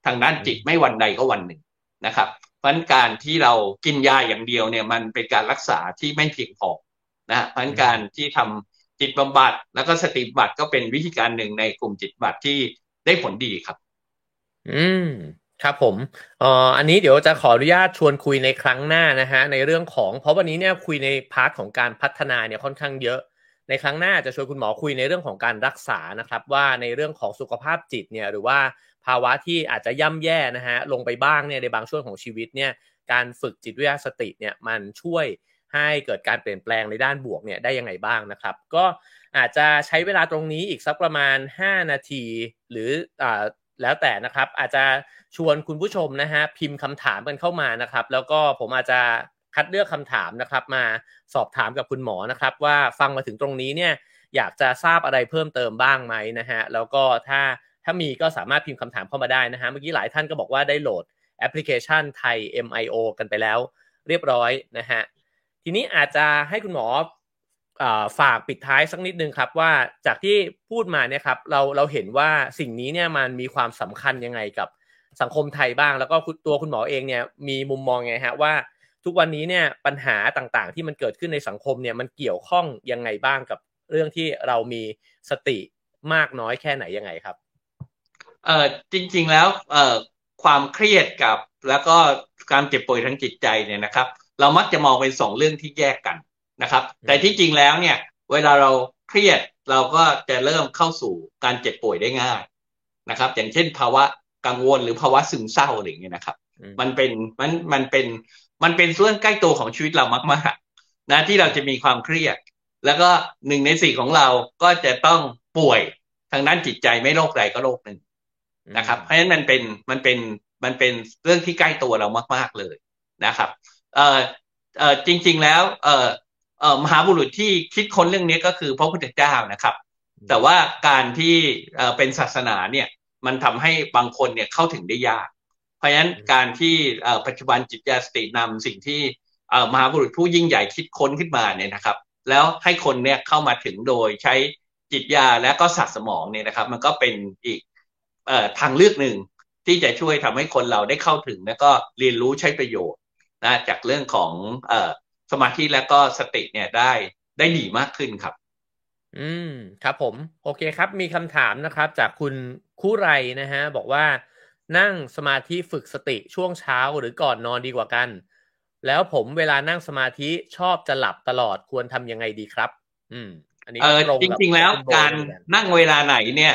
ทางด้านจิตไม่วันใดก็วันหนึ่งนะครับเพราะการที่เรากินยาอย่างเดียวเนี่ยมันเป็นการรักษาที่ไม่เพียงพอนะเพราะการที่ทำ จิตบำบัดแล้วก็สติบำบัดก็เป็นวิธีการหนึ่งในกลุ่มจิตบำบัดที่ได้ผลดีครับ อืมครับผมเอ่ออันนี้เดี๋ยวจะขออนุญาตชวนคุยในครั้งหน้านะฮะในเรื่องของเพราะวันนี้เนี่ยคุยในพาร์ทของการพัฒนาเนี่ยค่อนข้างเยอะ ในครั้งหน้าจะชวนคุณหมอคุยในเรื่องของการรักษานะครับ ว่าในเรื่องของสุขภาพจิตเนี่ยหรือว่าภาวะที่อาจจะย่ำแย่นะฮะลงไปบ้างเนี่ยในบางช่วงของชีวิตเนี่ยการฝึกจิตวิทยาสติเนี่ยมันช่วย ให้เกิดการเปลี่ยนแปลงในด้านบวกเนี่ยได้ยังไงบ้างนะครับ ก็อาจจะใช้เวลาตรงนี้อีกสักประมาณ 5 นาที หรืออ่าแล้วแต่นะครับ อาจจะชวนคุณผู้ชมนะฮะพิมพ์คำถามกันเข้ามานะครับ แล้วก็ผมอาจจะคัดเลือกคำถามนะครับ มาสอบถามกับคุณหมอนะครับ ว่าฟังมาถึงตรงนี้เนี่ยอยากจะทราบอะไรเพิ่มเติมบ้างไหมนะฮะแล้วก็ถ้าถ้ามีก็สามารถพิมพ์คำถามเข้ามาได้นะฮะเมื่อกี้หลายท่านก็บอกว่าได้โหลดแอปพลิเคชันไทย MIO กันไปแล้ว เรียบร้อยนะฮะ ทีนี้อาจจะให้คุณหมอฝากปิดท้ายสักนิดนึงครับว่าจากที่พูดมาเนี่ยครับเราเราเห็นว่าสิ่งนี้เนี่ยมันมีความสำคัญยังไงกับสังคมไทยบ้าง แล้วก็ตัวคุณหมอเองเนี่ยมีมุมมองไงฮะว่า ทุกวันนี้เนี่ยปัญหาต่างๆ ที่มันเกิดขึ้นในสังคมเนี่ยมันเกี่ยวข้องยังไงบ้างกับเรื่องที่เรามีสติมากน้อยแค่ไหนยังไงครับเออจริง ๆแล้วเออความเครียดกับแล้วก็การเจ็บป่วยทางจิตใจเนี่ยนะครับ เรามักจะมองเป็นสองเรื่องที่แยกกันนะครับ แต่ที่จริงแล้วเนี่ย เวลาเราเครียดเราก็จะเริ่มเข้าสู่การเจ็บป่วยได้ง่ายนะครับ อย่างเช่นภาวะกังวลหรือภาวะซึมเศร้าอะไรอย่างเงี้ยนะครับ มันเป็นมันมันเป็นมันเป็นส่วนใกล้ตัวของชีวิตเรามากๆนะที่เราจะมีความเครียด แล้วก็หนึ่งในสี่ของเราก็จะต้องป่วยทางด้านจิตใจไม่โรคใดก็โรคหนึ่งนะครับ เพราะฉะนั้นมันเป็นมันเป็นมันเป็นเรื่องที่ใกล้ตัวเรามาก ๆเลยนะครับ เออเออจริง ๆ แล้ว เออเออมหาบุรุษที่คิดค้นเรื่องนี้ก็คือพระพุทธเจ้านะครับ แต่ว่าการที่เออเป็นศาสนาเนี่ย มันทำให้บางคนเนี่ยเข้าถึงได้ยาก เพราะฉะนั้นการที่ปัจจุบันจิตยาสตินำสิ่งที่มหาบุรุษผู้ยิ่งใหญ่คิดค้นขึ้นมาเนี่ยนะครับ แล้วให้คนเนี่ยเข้ามาถึงโดยใช้จิตยาและก็สัตว์สมองเนี่ยนะครับ มันก็เป็นอีกอทางเลือกหนึ่งที่จะช่วยทำให้คนเราได้เข้าถึง แล้วก็เรียนรู้ใช้ประโยชน์ นะจากเรื่องของอสมาธิและก็สติเนี่ยได้ได้ดีมากขึ้นครับ อืมครับผม โอเคครับ มีคำถามนะครับ จากคุณคู่ไรนะฮะ บอกว่านั่งสมาธิฝึกสติช่วงเช้าหรือก่อนนอนดีกว่ากัน แล้วผมเวลานั่งสมาธิชอบจะหลับตลอดควรทำยังไงดีครับ อืม อันนี้เออจริง ๆ แล้วการนั่งเวลาไหนเนี่ย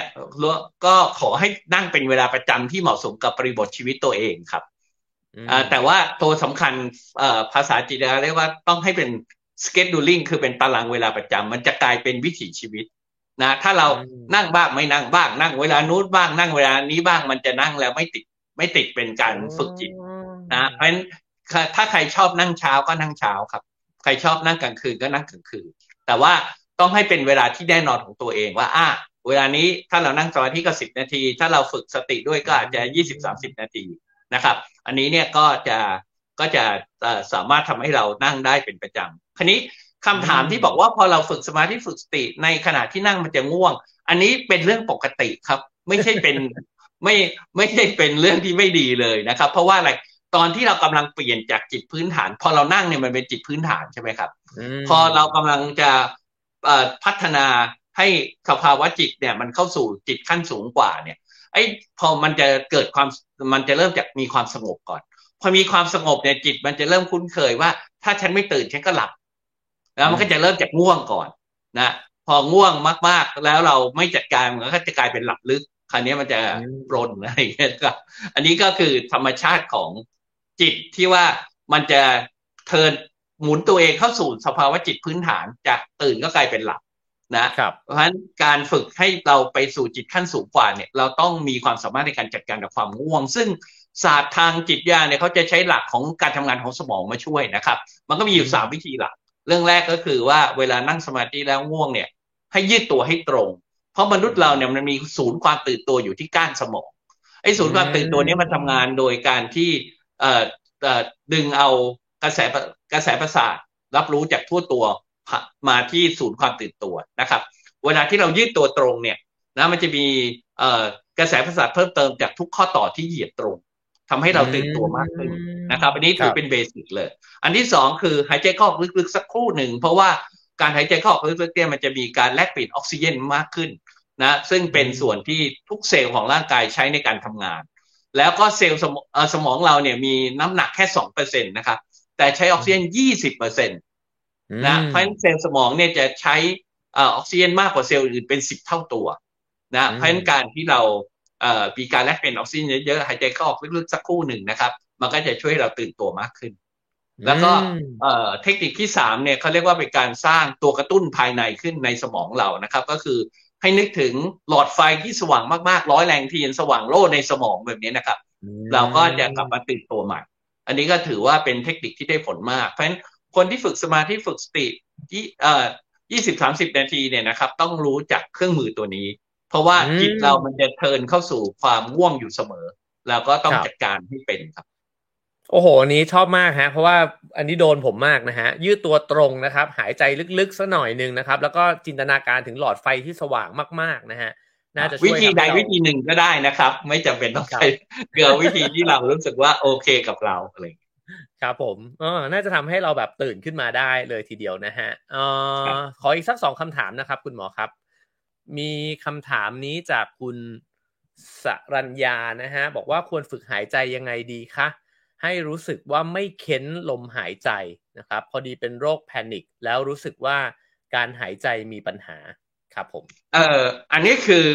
ก็ขอให้นั่งเป็นเวลาประจำที่เหมาะสมกับปริบทชีวิตตัวเองครับ แต่ว่าตัวสำคัญภาษาจิตเรียกว่าต้องให้เป็น scheduling คือเป็นตารางเวลาประจำมันจะกลายเป็นวิถีชีวิตนะถ้าเรานั่งบ้างไม่นั่งบ้าง นั่งเวลานู้นบ้างนั่งเวลานี้บ้างมันจะนั่งแล้วไม่ติดไม่ติดเป็นการฝึกจิตนะเพราะฉะนั้นถ้าใครชอบนั่งเช้าก็นั่งเช้าครับ ใครชอบนั่งกลางคืนก็นั่งกลางคืน แต่ว่าต้องให้เป็นเวลาที่แน่นอนของตัวเองว่าอะเวลานี้ถ้าเรานั่งสมาธิก็สิบนาที ถ้าเราฝึกสติด้วยก็อาจจะยี่สิบสามสิบนาที นะครับ อันนี้เนี่ยก็จะก็จะสามารถทำให้เรานั่งได้เป็นประจำคราวนี้คำถามที่บอกว่าพอเราฝึกสมาธิฝึกสติในขณะที่นั่งมันจะง่วง อันนี้เป็นเรื่องปกติครับ ไม่ใช่เป็นไม่ไม่ใช่เป็นเรื่องที่ไม่ดีเลยนะครับ เพราะว่าอะไรตอนที่เรากำลังเปลี่ยนจากจิตพื้นฐาน พอเรานั่งเนี่ยมันเป็นจิตพื้นฐานใช่ไหมครับ พอเรากำลังจะพัฒนาให้สภาวะจิตเนี่ยมันเข้าสู่จิตขั้นสูงกว่าเนี่ย ไอ้พอมันจะเกิดความมันจะเริ่มจากมีความสงบก่อน พอมีความสงบเนี่ยจิต มันจะเริ่มคุ้นเคยว่า ถ้าฉันไม่ตื่นฉันก็หลับ แล้วมันก็จะเริ่มจากง่วงก่อนนะพอง่วงมากๆ แล้วเราไม่จัดการมันก็จะกลายเป็นหลับลึกคราวนี้มันจะรนอะไรอย่างเงี้ยครับอันนี้ก็คือธรรมชาติของจิตที่ว่ามันจะเทินหมุนตัวเองเข้าสู่สภาวะจิตพื้นฐานจากตื่นก็กลายเป็นหลับ นะครับเพราะฉะนั้นการฝึกให้เราไปสู่จิตขั้นสูงกว่าเนี่ยเราต้องมีความสามารถในการจัดการกับความง่วง ซึ่งศาสตร์ทางจิตญาเนี่ยเขาจะใช้หลักของการทำงานของสมองมาช่วยนะครับ มันก็มีอยู่สามวิธีหลัก เรื่องแรกก็คือว่าเวลานั่งสมาธิแล้วง่วงเนี่ย ให้ยืดตัวให้ตรง เพราะมนุษย์เราเนี่ยมันมีศูนย์ความตื่นตัวอยู่ที่ก้านสมองไอ้ศูนย์ความตื่นตัวนี้มันทำงานโดยการที่เอ่อดึงเอากระแสกระแสประสาทรับรู้จากทั่วตัว มาที่ศูนย์ความตื่นตัวนะครับ เวลาที่เรายืดตัวตรงเนี่ยนะมันจะมีกระแสประสาทเพิ่มเติมจากทุกข้อต่อที่เหยียดตรงทำให้เราตื่นตัวมากขึ้นนะครับ อันนี้ถือเป็น basic เลย อันที่สองคือหายใจเข้าลึกๆสักครู่หนึ่ง เพราะว่าการหายใจเข้าลึกๆเนี่ยมันจะมีการแลกเปลี่ยนออกซิเจนมากขึ้นนะซึ่งเป็นส่วนที่ทุกเซลล์ของร่างกายใช้ในการทำงาน แล้วก็เซลล์สมองเราเนี่ยมีน้ำหนักแค่สองเปอร์เซ็นตนะครับแต่ใช้ออกซิเจนยี่สิบเปอร์เซ็นต นะเพราะฉะนั้นเซลล์สมองเนี่ยจะใช้ออกซิเจนมากกว่าเซลล์อื่นเป็นสิบเท่าตัวนะเพราะฉะนั้นการที่เราเอ่อมีการแลกเปลี่ยนออกซิเจนเยอะๆหายใจเข้าออกลึกๆสักครู่หนึ่งนะครับ มันก็จะช่วยเราตื่นตัวมากขึ้น แล้วก็เอ่อเทคนิคที่สามเนี่ยเขาเรียกว่าเป็นการสร้างตัวกระตุ้นภายในขึ้นในสมองเรานะครับ ก็คือให้นึกถึงหลอดไฟที่สว่างมากๆร้อยแรงเทียนสว่างโล่ในสมองแบบนี้นะครับ เราก็จะกลับมาตื่นตัวใหม่ อันนี้ก็ถือว่าเป็นเทคนิคที่ได้ผลมากเพราะฉะนั้น คนที่ฝึกสมาธิฝึกสติที่เอ่อยี่สิบสามสิบนาทีเนี่ยนะครับ ต้องรู้จักเครื่องมือตัวนี้ เพราะว่าจิตเรามันจะเทินเข้าสู่ความง่วงอยู่เสมอ แล้วก็ต้องจัดการให้เป็นครับโอ้โหนี้ชอบมากฮะ เพราะว่าอันนี้โดนผมมากนะฮะ ยืดตัวตรงนะครับ หายใจลึกๆสักหน่อยหนึ่งนะครับ แล้วก็จินตนาการถึงหลอดไฟที่สว่างมากๆนะฮะ น่าจะวิธีใดวิธีหนึ่งก็ได้นะครับ ไม่จำเป็นต้องใช้เกลือวิธีที่เรารู้สึกว่าโอเคกับเราอะไร ครับผมเออน่าจะทำให้เราแบบตื่นขึ้นมาได้เลยทีเดียวนะฮะเออขออีกสักสองคำถามนะครับ คุณหมอครับ มีคำถามนี้จากคุณสรัญญานะฮะ บอกว่าควรฝึกหายใจยังไงดีคะให้รู้สึกว่าไม่เค้นลมหายใจนะครับ พอดีเป็นโรคแพนิคแล้วรู้สึกว่าการหายใจมีปัญหาครับผม เอ่ออันนี้คือ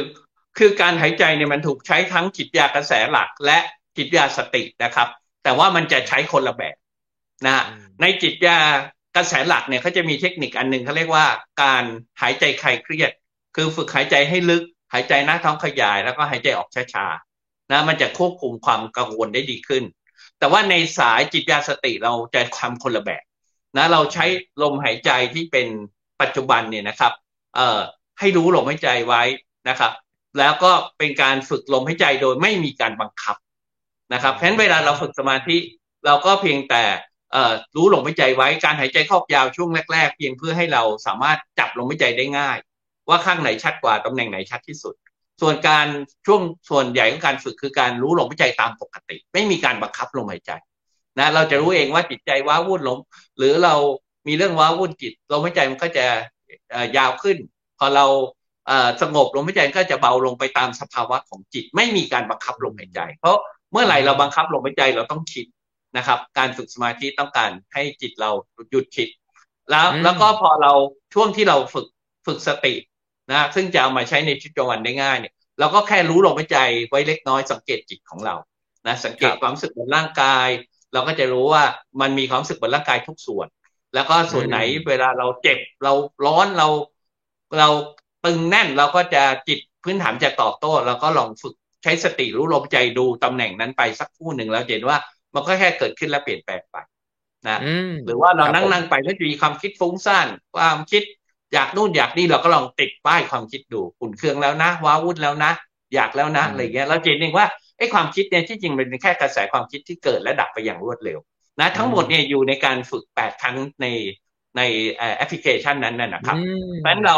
คือการหายใจเนี่ยมันถูกใช้ทั้งจิตยากระแสหลักและจิตยาสตินะครับ แต่ว่ามันจะใช้คนละแบบนะในจิตยากระแสหลักเนี่ยเขาจะมีเทคนิคอันหนึ่งเขาเรียกว่าการหายใจคลายเครียด คือฝึกหายใจให้ลึก หายใจหน้าท้องขยาย แล้วก็หายใจออกช้าๆนะมันจะควบคุมความกังวลได้ดีขึ้น แต่ว่าในสายจิตยาสติเราจะทำคนละแบบนะเราใช้ลมหายใจที่เป็นปัจจุบันเนี่ยนะครับเอ่อให้รู้ลมหายใจไว้นะครับ แล้วก็เป็นการฝึกลมหายใจโดยไม่มีการบังคับ นะครับเพราะฉะนั้นเวลาเราฝึกสมาธิเราก็เพียงแต่อ่อรู้ลมหายใจไว้การหายใจเข้ายาวช่วงแรก ๆ เพียงเพื่อให้เราสามารถจับลมหายใจได้ง่าย ว่าข้างไหนชัดกว่าตำแหน่งไหนชัดที่สุด ส่วนการช่วงส่วนใหญ่ของการฝึกคือการรู้ลมหายใจตามปกติ ไม่มีการบังคับลมหายใจนะเราจะรู้เองว่าจิตใจว้าวุ่นลมหรือเรามีเรื่องว้าวุ่นจิตลมหายใจมันก็จะยาวขึ้น พอเราสงบลมหายใจก็จะเบาลงไปตามสภาวะของจิต ไม่มีการบังคับลมหายใจ เพราะ เมื่อไหร่เราบังคับลมหายใจเราต้องคิดนะครับ การฝึกสมาธิต้องการให้จิตเราหยุดคิด แล้วแล้วก็พอเราช่วงที่เราฝึกฝึกสตินะซึ่งจะเอามาใช้ในชีวิตประจำวันได้ง่ายเนี่ยเราก็แค่รู้ลมหายใจไว้เล็กน้อยสังเกตจิตของเรานะสังเกตความรู้สึกบนร่างกาย เราก็จะรู้ว่ามันมีความรู้สึกบนร่างกายทุกส่วน แล้วก็ส่วนไหนเวลาเราเจ็บเราร้อนเราเราตึงแน่นเราก็จะจิตพื้นฐานจะตอบโต้เราก็ลองฝึก ใช้สติรู้ลมใจดูตำแหน่งนั้นไปสักครู่หนึ่งแล้วเห็นว่า มันก็แค่เกิดขึ้นแล้วเปลี่ยนแปลงไปนะหรือว่าเรานั่งนั่งไปแล้วจะมีความคิดฟุ้งซ่านความคิดอยากนู่นอยากนี่เราก็ลองติดป้ายความคิดดูขุ่นเครื่องแล้วนะว้าวุ่นแล้วนะ อยากแล้วนะอะไรเงี้ยเราเห็นเองว่าไอ้ความคิดเนี่ยที่จริงเป็นแค่กระแสความคิดที่เกิดและดับไปอย่างรวดเร็ว นะ ทั้งหมดเนี่ยอยู่ในการฝึกแปดครั้งในในแอปพลิเคชันนั้นนะครับเพราะฉะนั้นเรา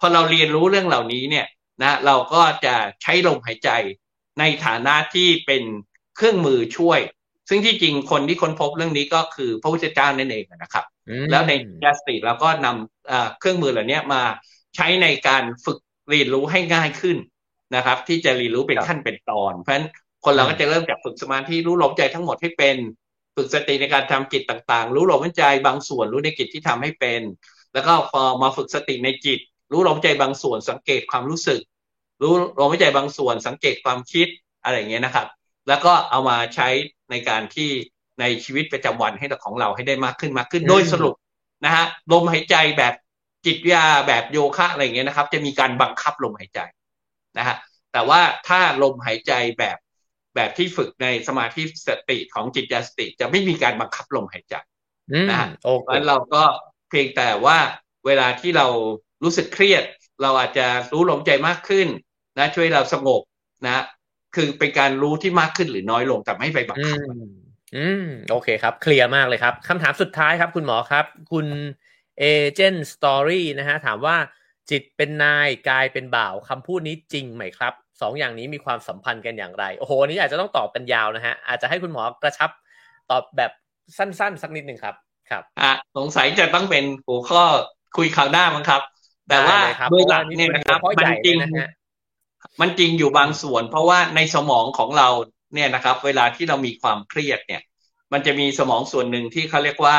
พอเราเรียนรู้เรื่องเหล่านี้เนี่ย นะเราก็จะใช้ลมหายใจในฐานะที่เป็นเครื่องมือช่วย ซึ่งที่จริงคนที่ค้นพบเรื่องนี้ก็คือพระพุทธเจ้านั่นเองนะครับ แล้วในยาสติเราก็นำเครื่องมือเหล่านี้มาใช้ในการฝึกเรียนรู้ให้ง่ายขึ้นนะครับ ที่จะเรียนรู้เป็นขั้นเป็นตอน เพราะฉะนั้นคนเราก็จะเริ่มจากฝึกสมาธิรู้ลมใจทั้งหมดให้เป็นฝึกสติในการทำกิจต่างๆ รู้ลมใจบางส่วนรู้ในกิจที่ทำให้เป็น แล้วก็พอมาฝึกสติในจิต รู้ลมใจบางส่วนสังเกตความรู้สึก รู้ลมใจบางส่วนสังเกตความคิดอะไรอย่างเงี้ยนะครับ แล้วก็เอามาใช้ในการที่ในชีวิตประจำวันให้ของเราให้ได้มากขึ้นมากขึ้นโดยสรุปนะฮะลมหายใจแบบจิตวิทยาแบบโยคะอะไรอย่างเงี้ยนะครับ จะมีการบังคับลมหายใจนะฮะแต่ว่าถ้าลมหายใจแบบแบบที่ฝึกในสมาธิสติของจิตญาสติ จะไม่มีการบังคับลมหายใจนะฮะเพราะฉะนั้นเราก็เพียงแต่ว่าเวลาที่เรา รู้สึกเครียด เราอาจจะรู้ลมใจมากขึ้นนะ ช่วยเราสงบนะ คือเป็นการรู้ที่มากขึ้นหรือน้อยลงแต่ไม่ไปบังคับอืมโอเคครับ เคลียร์มากเลยครับคำถามสุดท้ายครับ คุณหมอครับ คุณ Agent Story นะฮะถามว่าจิตเป็นนายกายเป็นบ่าวคำพูดนี้จริงไหมครับสองอย่างนี้มีความสัมพันธ์กันอย่างไร โอ้โหนี้อาจจะต้องตอบกันยาวนะฮะ อาจจะให้คุณหมอกระชับตอบแบบสั้นๆ สักนิดหนึ่งครับ ครับ อะ สงสัยจะต้องเป็นหัวข้อคุยคราวหน้ามั้งครับ แต่ว่าโดยหลักเนี่ยนะครับมันจริงมันจริงอยู่บางส่วน เพราะว่าในสมองของเราเนี่ยนะครับ เวลาที่เรามีความเครียดเนี่ย มันจะมีสมองส่วนหนึ่งที่เขาเรียกว่า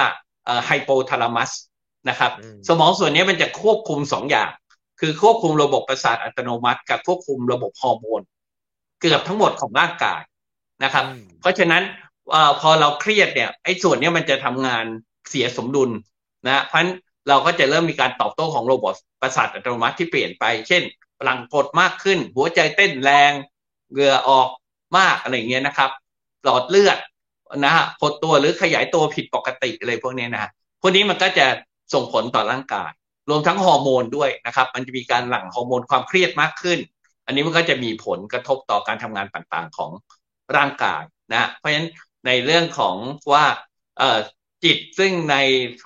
ไฮโปทาลามัสนะครับ สมองส่วนนี้มันจะควบคุมสองอย่าง คือควบคุมระบบประสาทอัตโนมัติ กับควบคุมระบบฮอร์โมนเกือบทั้งหมดของร่างกายนะครับ เพราะฉะนั้นอพอเราเครียดเนี่ยไอ้ส่วนนี้มันจะทำงานเสียสมดุลนะเพราะฉะนั้น เราก็จะเริ่มมีการตอบโต้ของโระบบประสาทอัตโนมัติที่เปลี่ยนไป เช่นพลังกดมากขึ้น หัวใจเต้นแรงเหงื่อออกมากอะไรเงี้ยนะครับหลอดเลือดนะฮะหดตัวหรือขยายตัวผิดปกติอะไรพวกนี้นะพวกนี้มันก็จะส่งผลต่อร่างกาย รวมทั้งฮอร์โมนด้วยนะครับ มันจะมีการหลั่งฮอร์โมนความเครียดมากขึ้น อันนี้มันก็จะมีผลกระทบต่อการทำงานต่างๆของร่างกายนะ เพราะฉะนั้นในเรื่องของว่า จิตซึ่งใน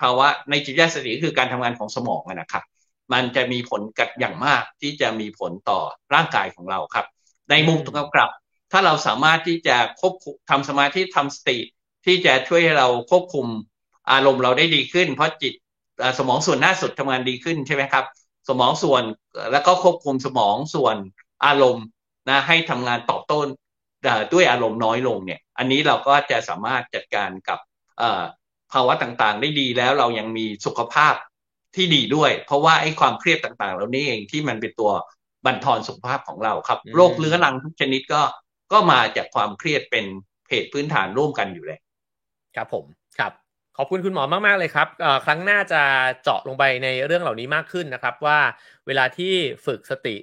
ภาวะในจิตญาสติคือการทำงานของสมองนะครับ มันจะมีผลกัดอย่างมากที่จะมีผลต่อร่างกายของเราครับ ในมุมตรงกลับ ถ้าเราสามารถที่จะควบคุมทำสมาธิทำสติ ที่จะช่วยให้เราควบคุมอารมณ์เราได้ดีขึ้น เพราะจิตสมองส่วนหน้าสุดทำงานดีขึ้นใช่ไหมครับ สมองส่วนแล้วก็ควบคุมสมองส่วนอารมณ์นะให้ทำงานตอบโต้ด้วยอารมณ์น้อยลงเนี่ย อันนี้เราก็จะสามารถจัดการกับ ภาวะต่างๆ ได้ดีแล้วเรายังมีสุขภาพที่ดีด้วย เพราะว่าไอ้ความเครียดต่างๆเหล่านี้เองที่มันเป็นตัวบั่นทอนสุขภาพของเราครับ โรคเรื้อรังทุกชนิดก็ก็มาจากความเครียดเป็นเหตุพื้นฐานร่วมกันอยู่เลยครับผมครับขอบคุณคุณหมอมาก ๆ เลยครับ ครั้งหน้าจะเจาะลงไปในเรื่องเหล่านี้มากขึ้นนะครับ ว่าเวลาที่ฝึกสติ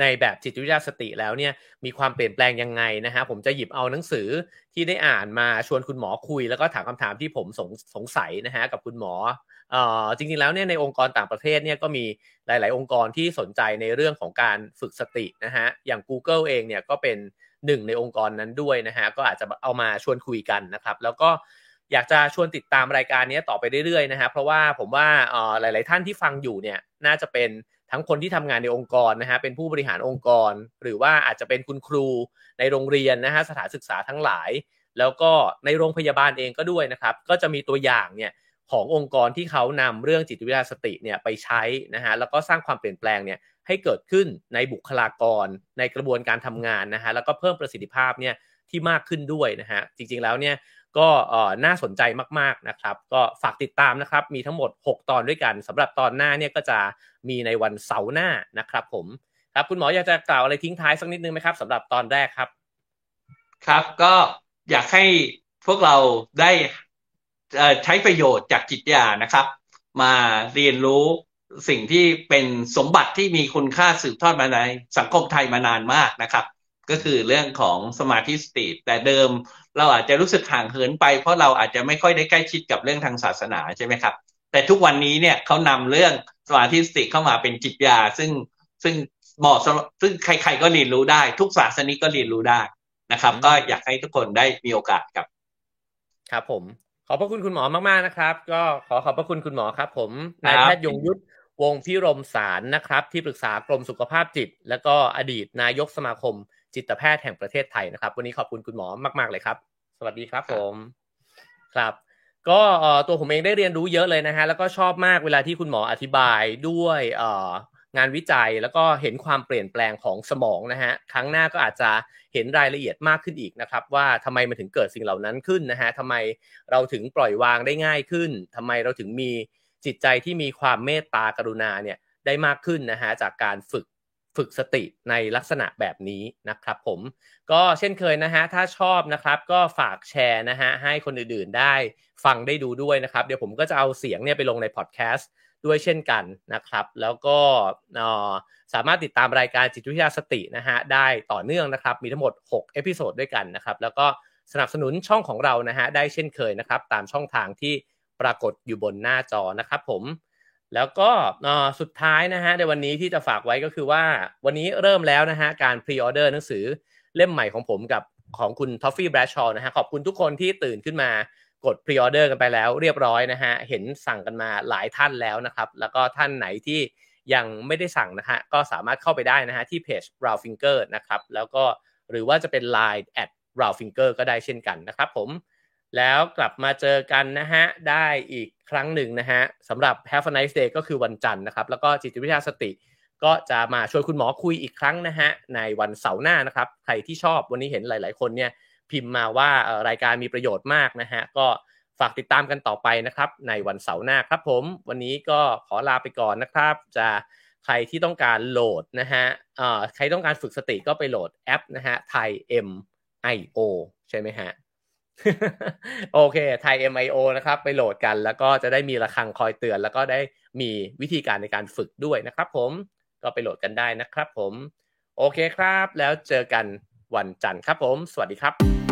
ในแบบจิตวิทยาสติแล้วเนี่ยมีความเปลี่ยนแปลงยังไงนะฮะผมจะหยิบเอาหนังสือที่ได้อ่านมาชวนคุณหมอคุย แล้วก็ถามคำถามที่ผมสงสงสัยนะฮะกับคุณหมอเอ่อจริงๆแล้วเนี่ยในองค์กรต่างประเทศเนี่ยก็มีหลาย ๆ องค์กรที่สนใจในเรื่องของการฝึกสตินะฮะอย่าง Google เองเนี่ยก็เป็นหนึ่งในองค์กรนั้นด้วยนะฮะก็อาจจะเอามาชวนคุยกันนะครับ แล้วก็อยากจะชวนติดตามรายการนี้ต่อไปเรื่อยๆนะฮะเพราะว่าผมว่าหลาย ๆ ท่านที่ฟังอยู่เนี่ยน่าจะเป็น ทั้งคนที่ทำงานในองค์กรนะฮะเป็นผู้บริหารองค์กร หรือว่าอาจจะเป็นคุณครูในโรงเรียนนะฮะสถานศึกษาทั้งหลาย แล้วก็ในโรงพยาบาลเองก็ด้วยนะครับ ก็จะมีตัวอย่างเนี่ยขององค์กรที่เขานำเรื่องจิตวิทยาสติเนี่ยไปใช้นะฮะแล้วก็สร้างความเปลี่ยนแปลงเนี่ยให้เกิดขึ้นในบุคลากร ในกระบวนการทำงานนะฮะแล้วก็เพิ่มประสิทธิภาพเนี่ยที่มากขึ้นด้วยนะฮะจริงๆแล้วเนี่ย ก็น่าสนใจมากๆนะครับ ก็ฝากติดตามนะครับ มีทั้งหมด 6 ตอนด้วยกันสำหรับตอนหน้าเนี่ยก็จะมีในวันเสาร์หน้านะครับ ผมครับคุณหมออยากจะกล่าวอะไรทิ้งท้ายสักนิดนึงไหมครับสำหรับตอนแรกครับ ครับก็อยากให้พวกเราได้ใช้ประโยชน์จากจิตยานะครับ มาเรียนรู้สิ่งที่เป็นสมบัติที่มีคุณค่าสืบทอดมาในสังคมไทยมานานมากนะครับ ก็คือเรื่องของสมาธิสติแต่เดิมเราอาจจะรู้สึกห่างเหินไป เพราะเราอาจจะไม่ค่อยได้ใกล้ชิดกับเรื่องทางศาสนาใช่ไหมครับ แต่ทุกวันนี้เนี่ยเขานำเรื่องสมาธิสติเข้ามาเป็นจิตยา ซึ่งซึ่งเหมาะซึ่งใคร ๆ ก็เรียนรู้ได้ ทุกศาสนิกก็เรียนรู้ได้นะครับ ก็อยากให้ทุกคนได้มีโอกาสครับ ครับผม ขอบพระคุณคุณหมอมากๆนะครับ ก็ขอขอบพระคุณคุณหมอครับ ผมนายแพทย์ยงยุทธวงพิรมสารนะครับ ที่ปรึกษากรมสุขภาพจิต และก็อดีตนายกสมาคม จิตแพทย์แห่งประเทศไทยนะครับ วันนี้ขอบคุณคุณหมอมาก ๆเลยครับ สวัสดีครับผมครับ ก็ตัวผมเองได้เรียนรู้เยอะเลยนะฮะแล้วก็ชอบมากเวลาที่คุณหมออธิบายด้วยงานวิจัยแล้วก็เห็นความเปลี่ยนแปลงของสมองนะฮะครั้งหน้าก็อาจจะเห็นรายละเอียดมากขึ้นอีกนะครับ ว่าทำไมมันถึงเกิดสิ่งเหล่านั้นขึ้นนะฮะทำไมเราถึงปล่อยวางได้ง่ายขึ้นทำไมเราถึงมีจิตใจที่มีความเมตตากรุณาเนี่ยได้มากขึ้นนะฮะจากการฝึก ฝึกสติในลักษณะแบบนี้นะครับ ผมก็เช่นเคยนะฮะถ้าชอบนะครับก็ฝากแชร์นะฮะให้คนอื่นๆได้ฟังได้ดูด้วยนะครับ เดี๋ยวผมก็จะเอาเสียงเนี่ยไปลงในพอดแคสต์ด้วยเช่นกันนะครับ แล้วก็สามารถติดตามรายการจิตวิทยาสตินะฮะได้ต่อเนื่องนะครับ มีทั้งหมด 6 episode ด้วยกันนะครับ แล้วก็สนับสนุนช่องของเรานะฮะได้เช่นเคยนะครับ ตามช่องทางที่ปรากฏอยู่บนหน้าจอนะครับ ผม แล้วก็สุดท้ายนะฮะในวันนี้ที่จะฝากไว้ก็คือว่าวันนี้เริ่มแล้วนะฮะการ pre-order หนังสือเล่มใหม่ของผมกับของคุณท้อฟฟี่แบรดชอว์นะฮะขอบคุณทุกคนที่ตื่นขึ้นมากด pre-order กันไปแล้วเรียบร้อยนะฮะเห็นสั่งกันมาหลายท่านแล้วนะครับแล้วก็ท่านไหนที่ยังไม่ได้สั่งนะฮะก็สามารถเข้าไปได้นะฮะที่เพจ r o w Finger นะครับแล้วก็หรือว่าจะเป็น Line at r o w Finger ก็ได้เช่นกันนะครับผม แล้วกลับมาเจอกันนะฮะ ได้อีกครั้งหนึ่งนะฮะสำหรับ Have a nice day ก็คือวันจันทร์นะครับ แล้วก็จิตวิทยาสติ ก็จะมาชวนคุณหมอคุยอีกครั้งนะฮะ ในวันเสาร์หน้านะครับ ใครที่ชอบวันนี้เห็นหลาย ๆ คนเนี่ยพิมพ์มาว่ารายการมีประโยชน์มากนะฮะ ก็ฝากติดตามกันต่อไปนะครับ ในวันเสาร์หน้าครับผม วันนี้ก็ขอลาไปก่อนนะครับ จะใครที่ต้องการโหลดนะฮะใครต้องการฝึกสติก็ไปโหลดแอปนะฮะไทย M I O ใช่ไหมฮะ โอเคไทย MIO นะครับ ไปโหลดกันแล้วก็จะได้มีระฆังคอยเตือน แล้วก็ได้มีวิธีการในการฝึกด้วยนะครับผมก็ไปโหลดกันได้นะครับผม โอเคครับ แล้วเจอกันวันจันทร์ครับผม สวัสดีครับ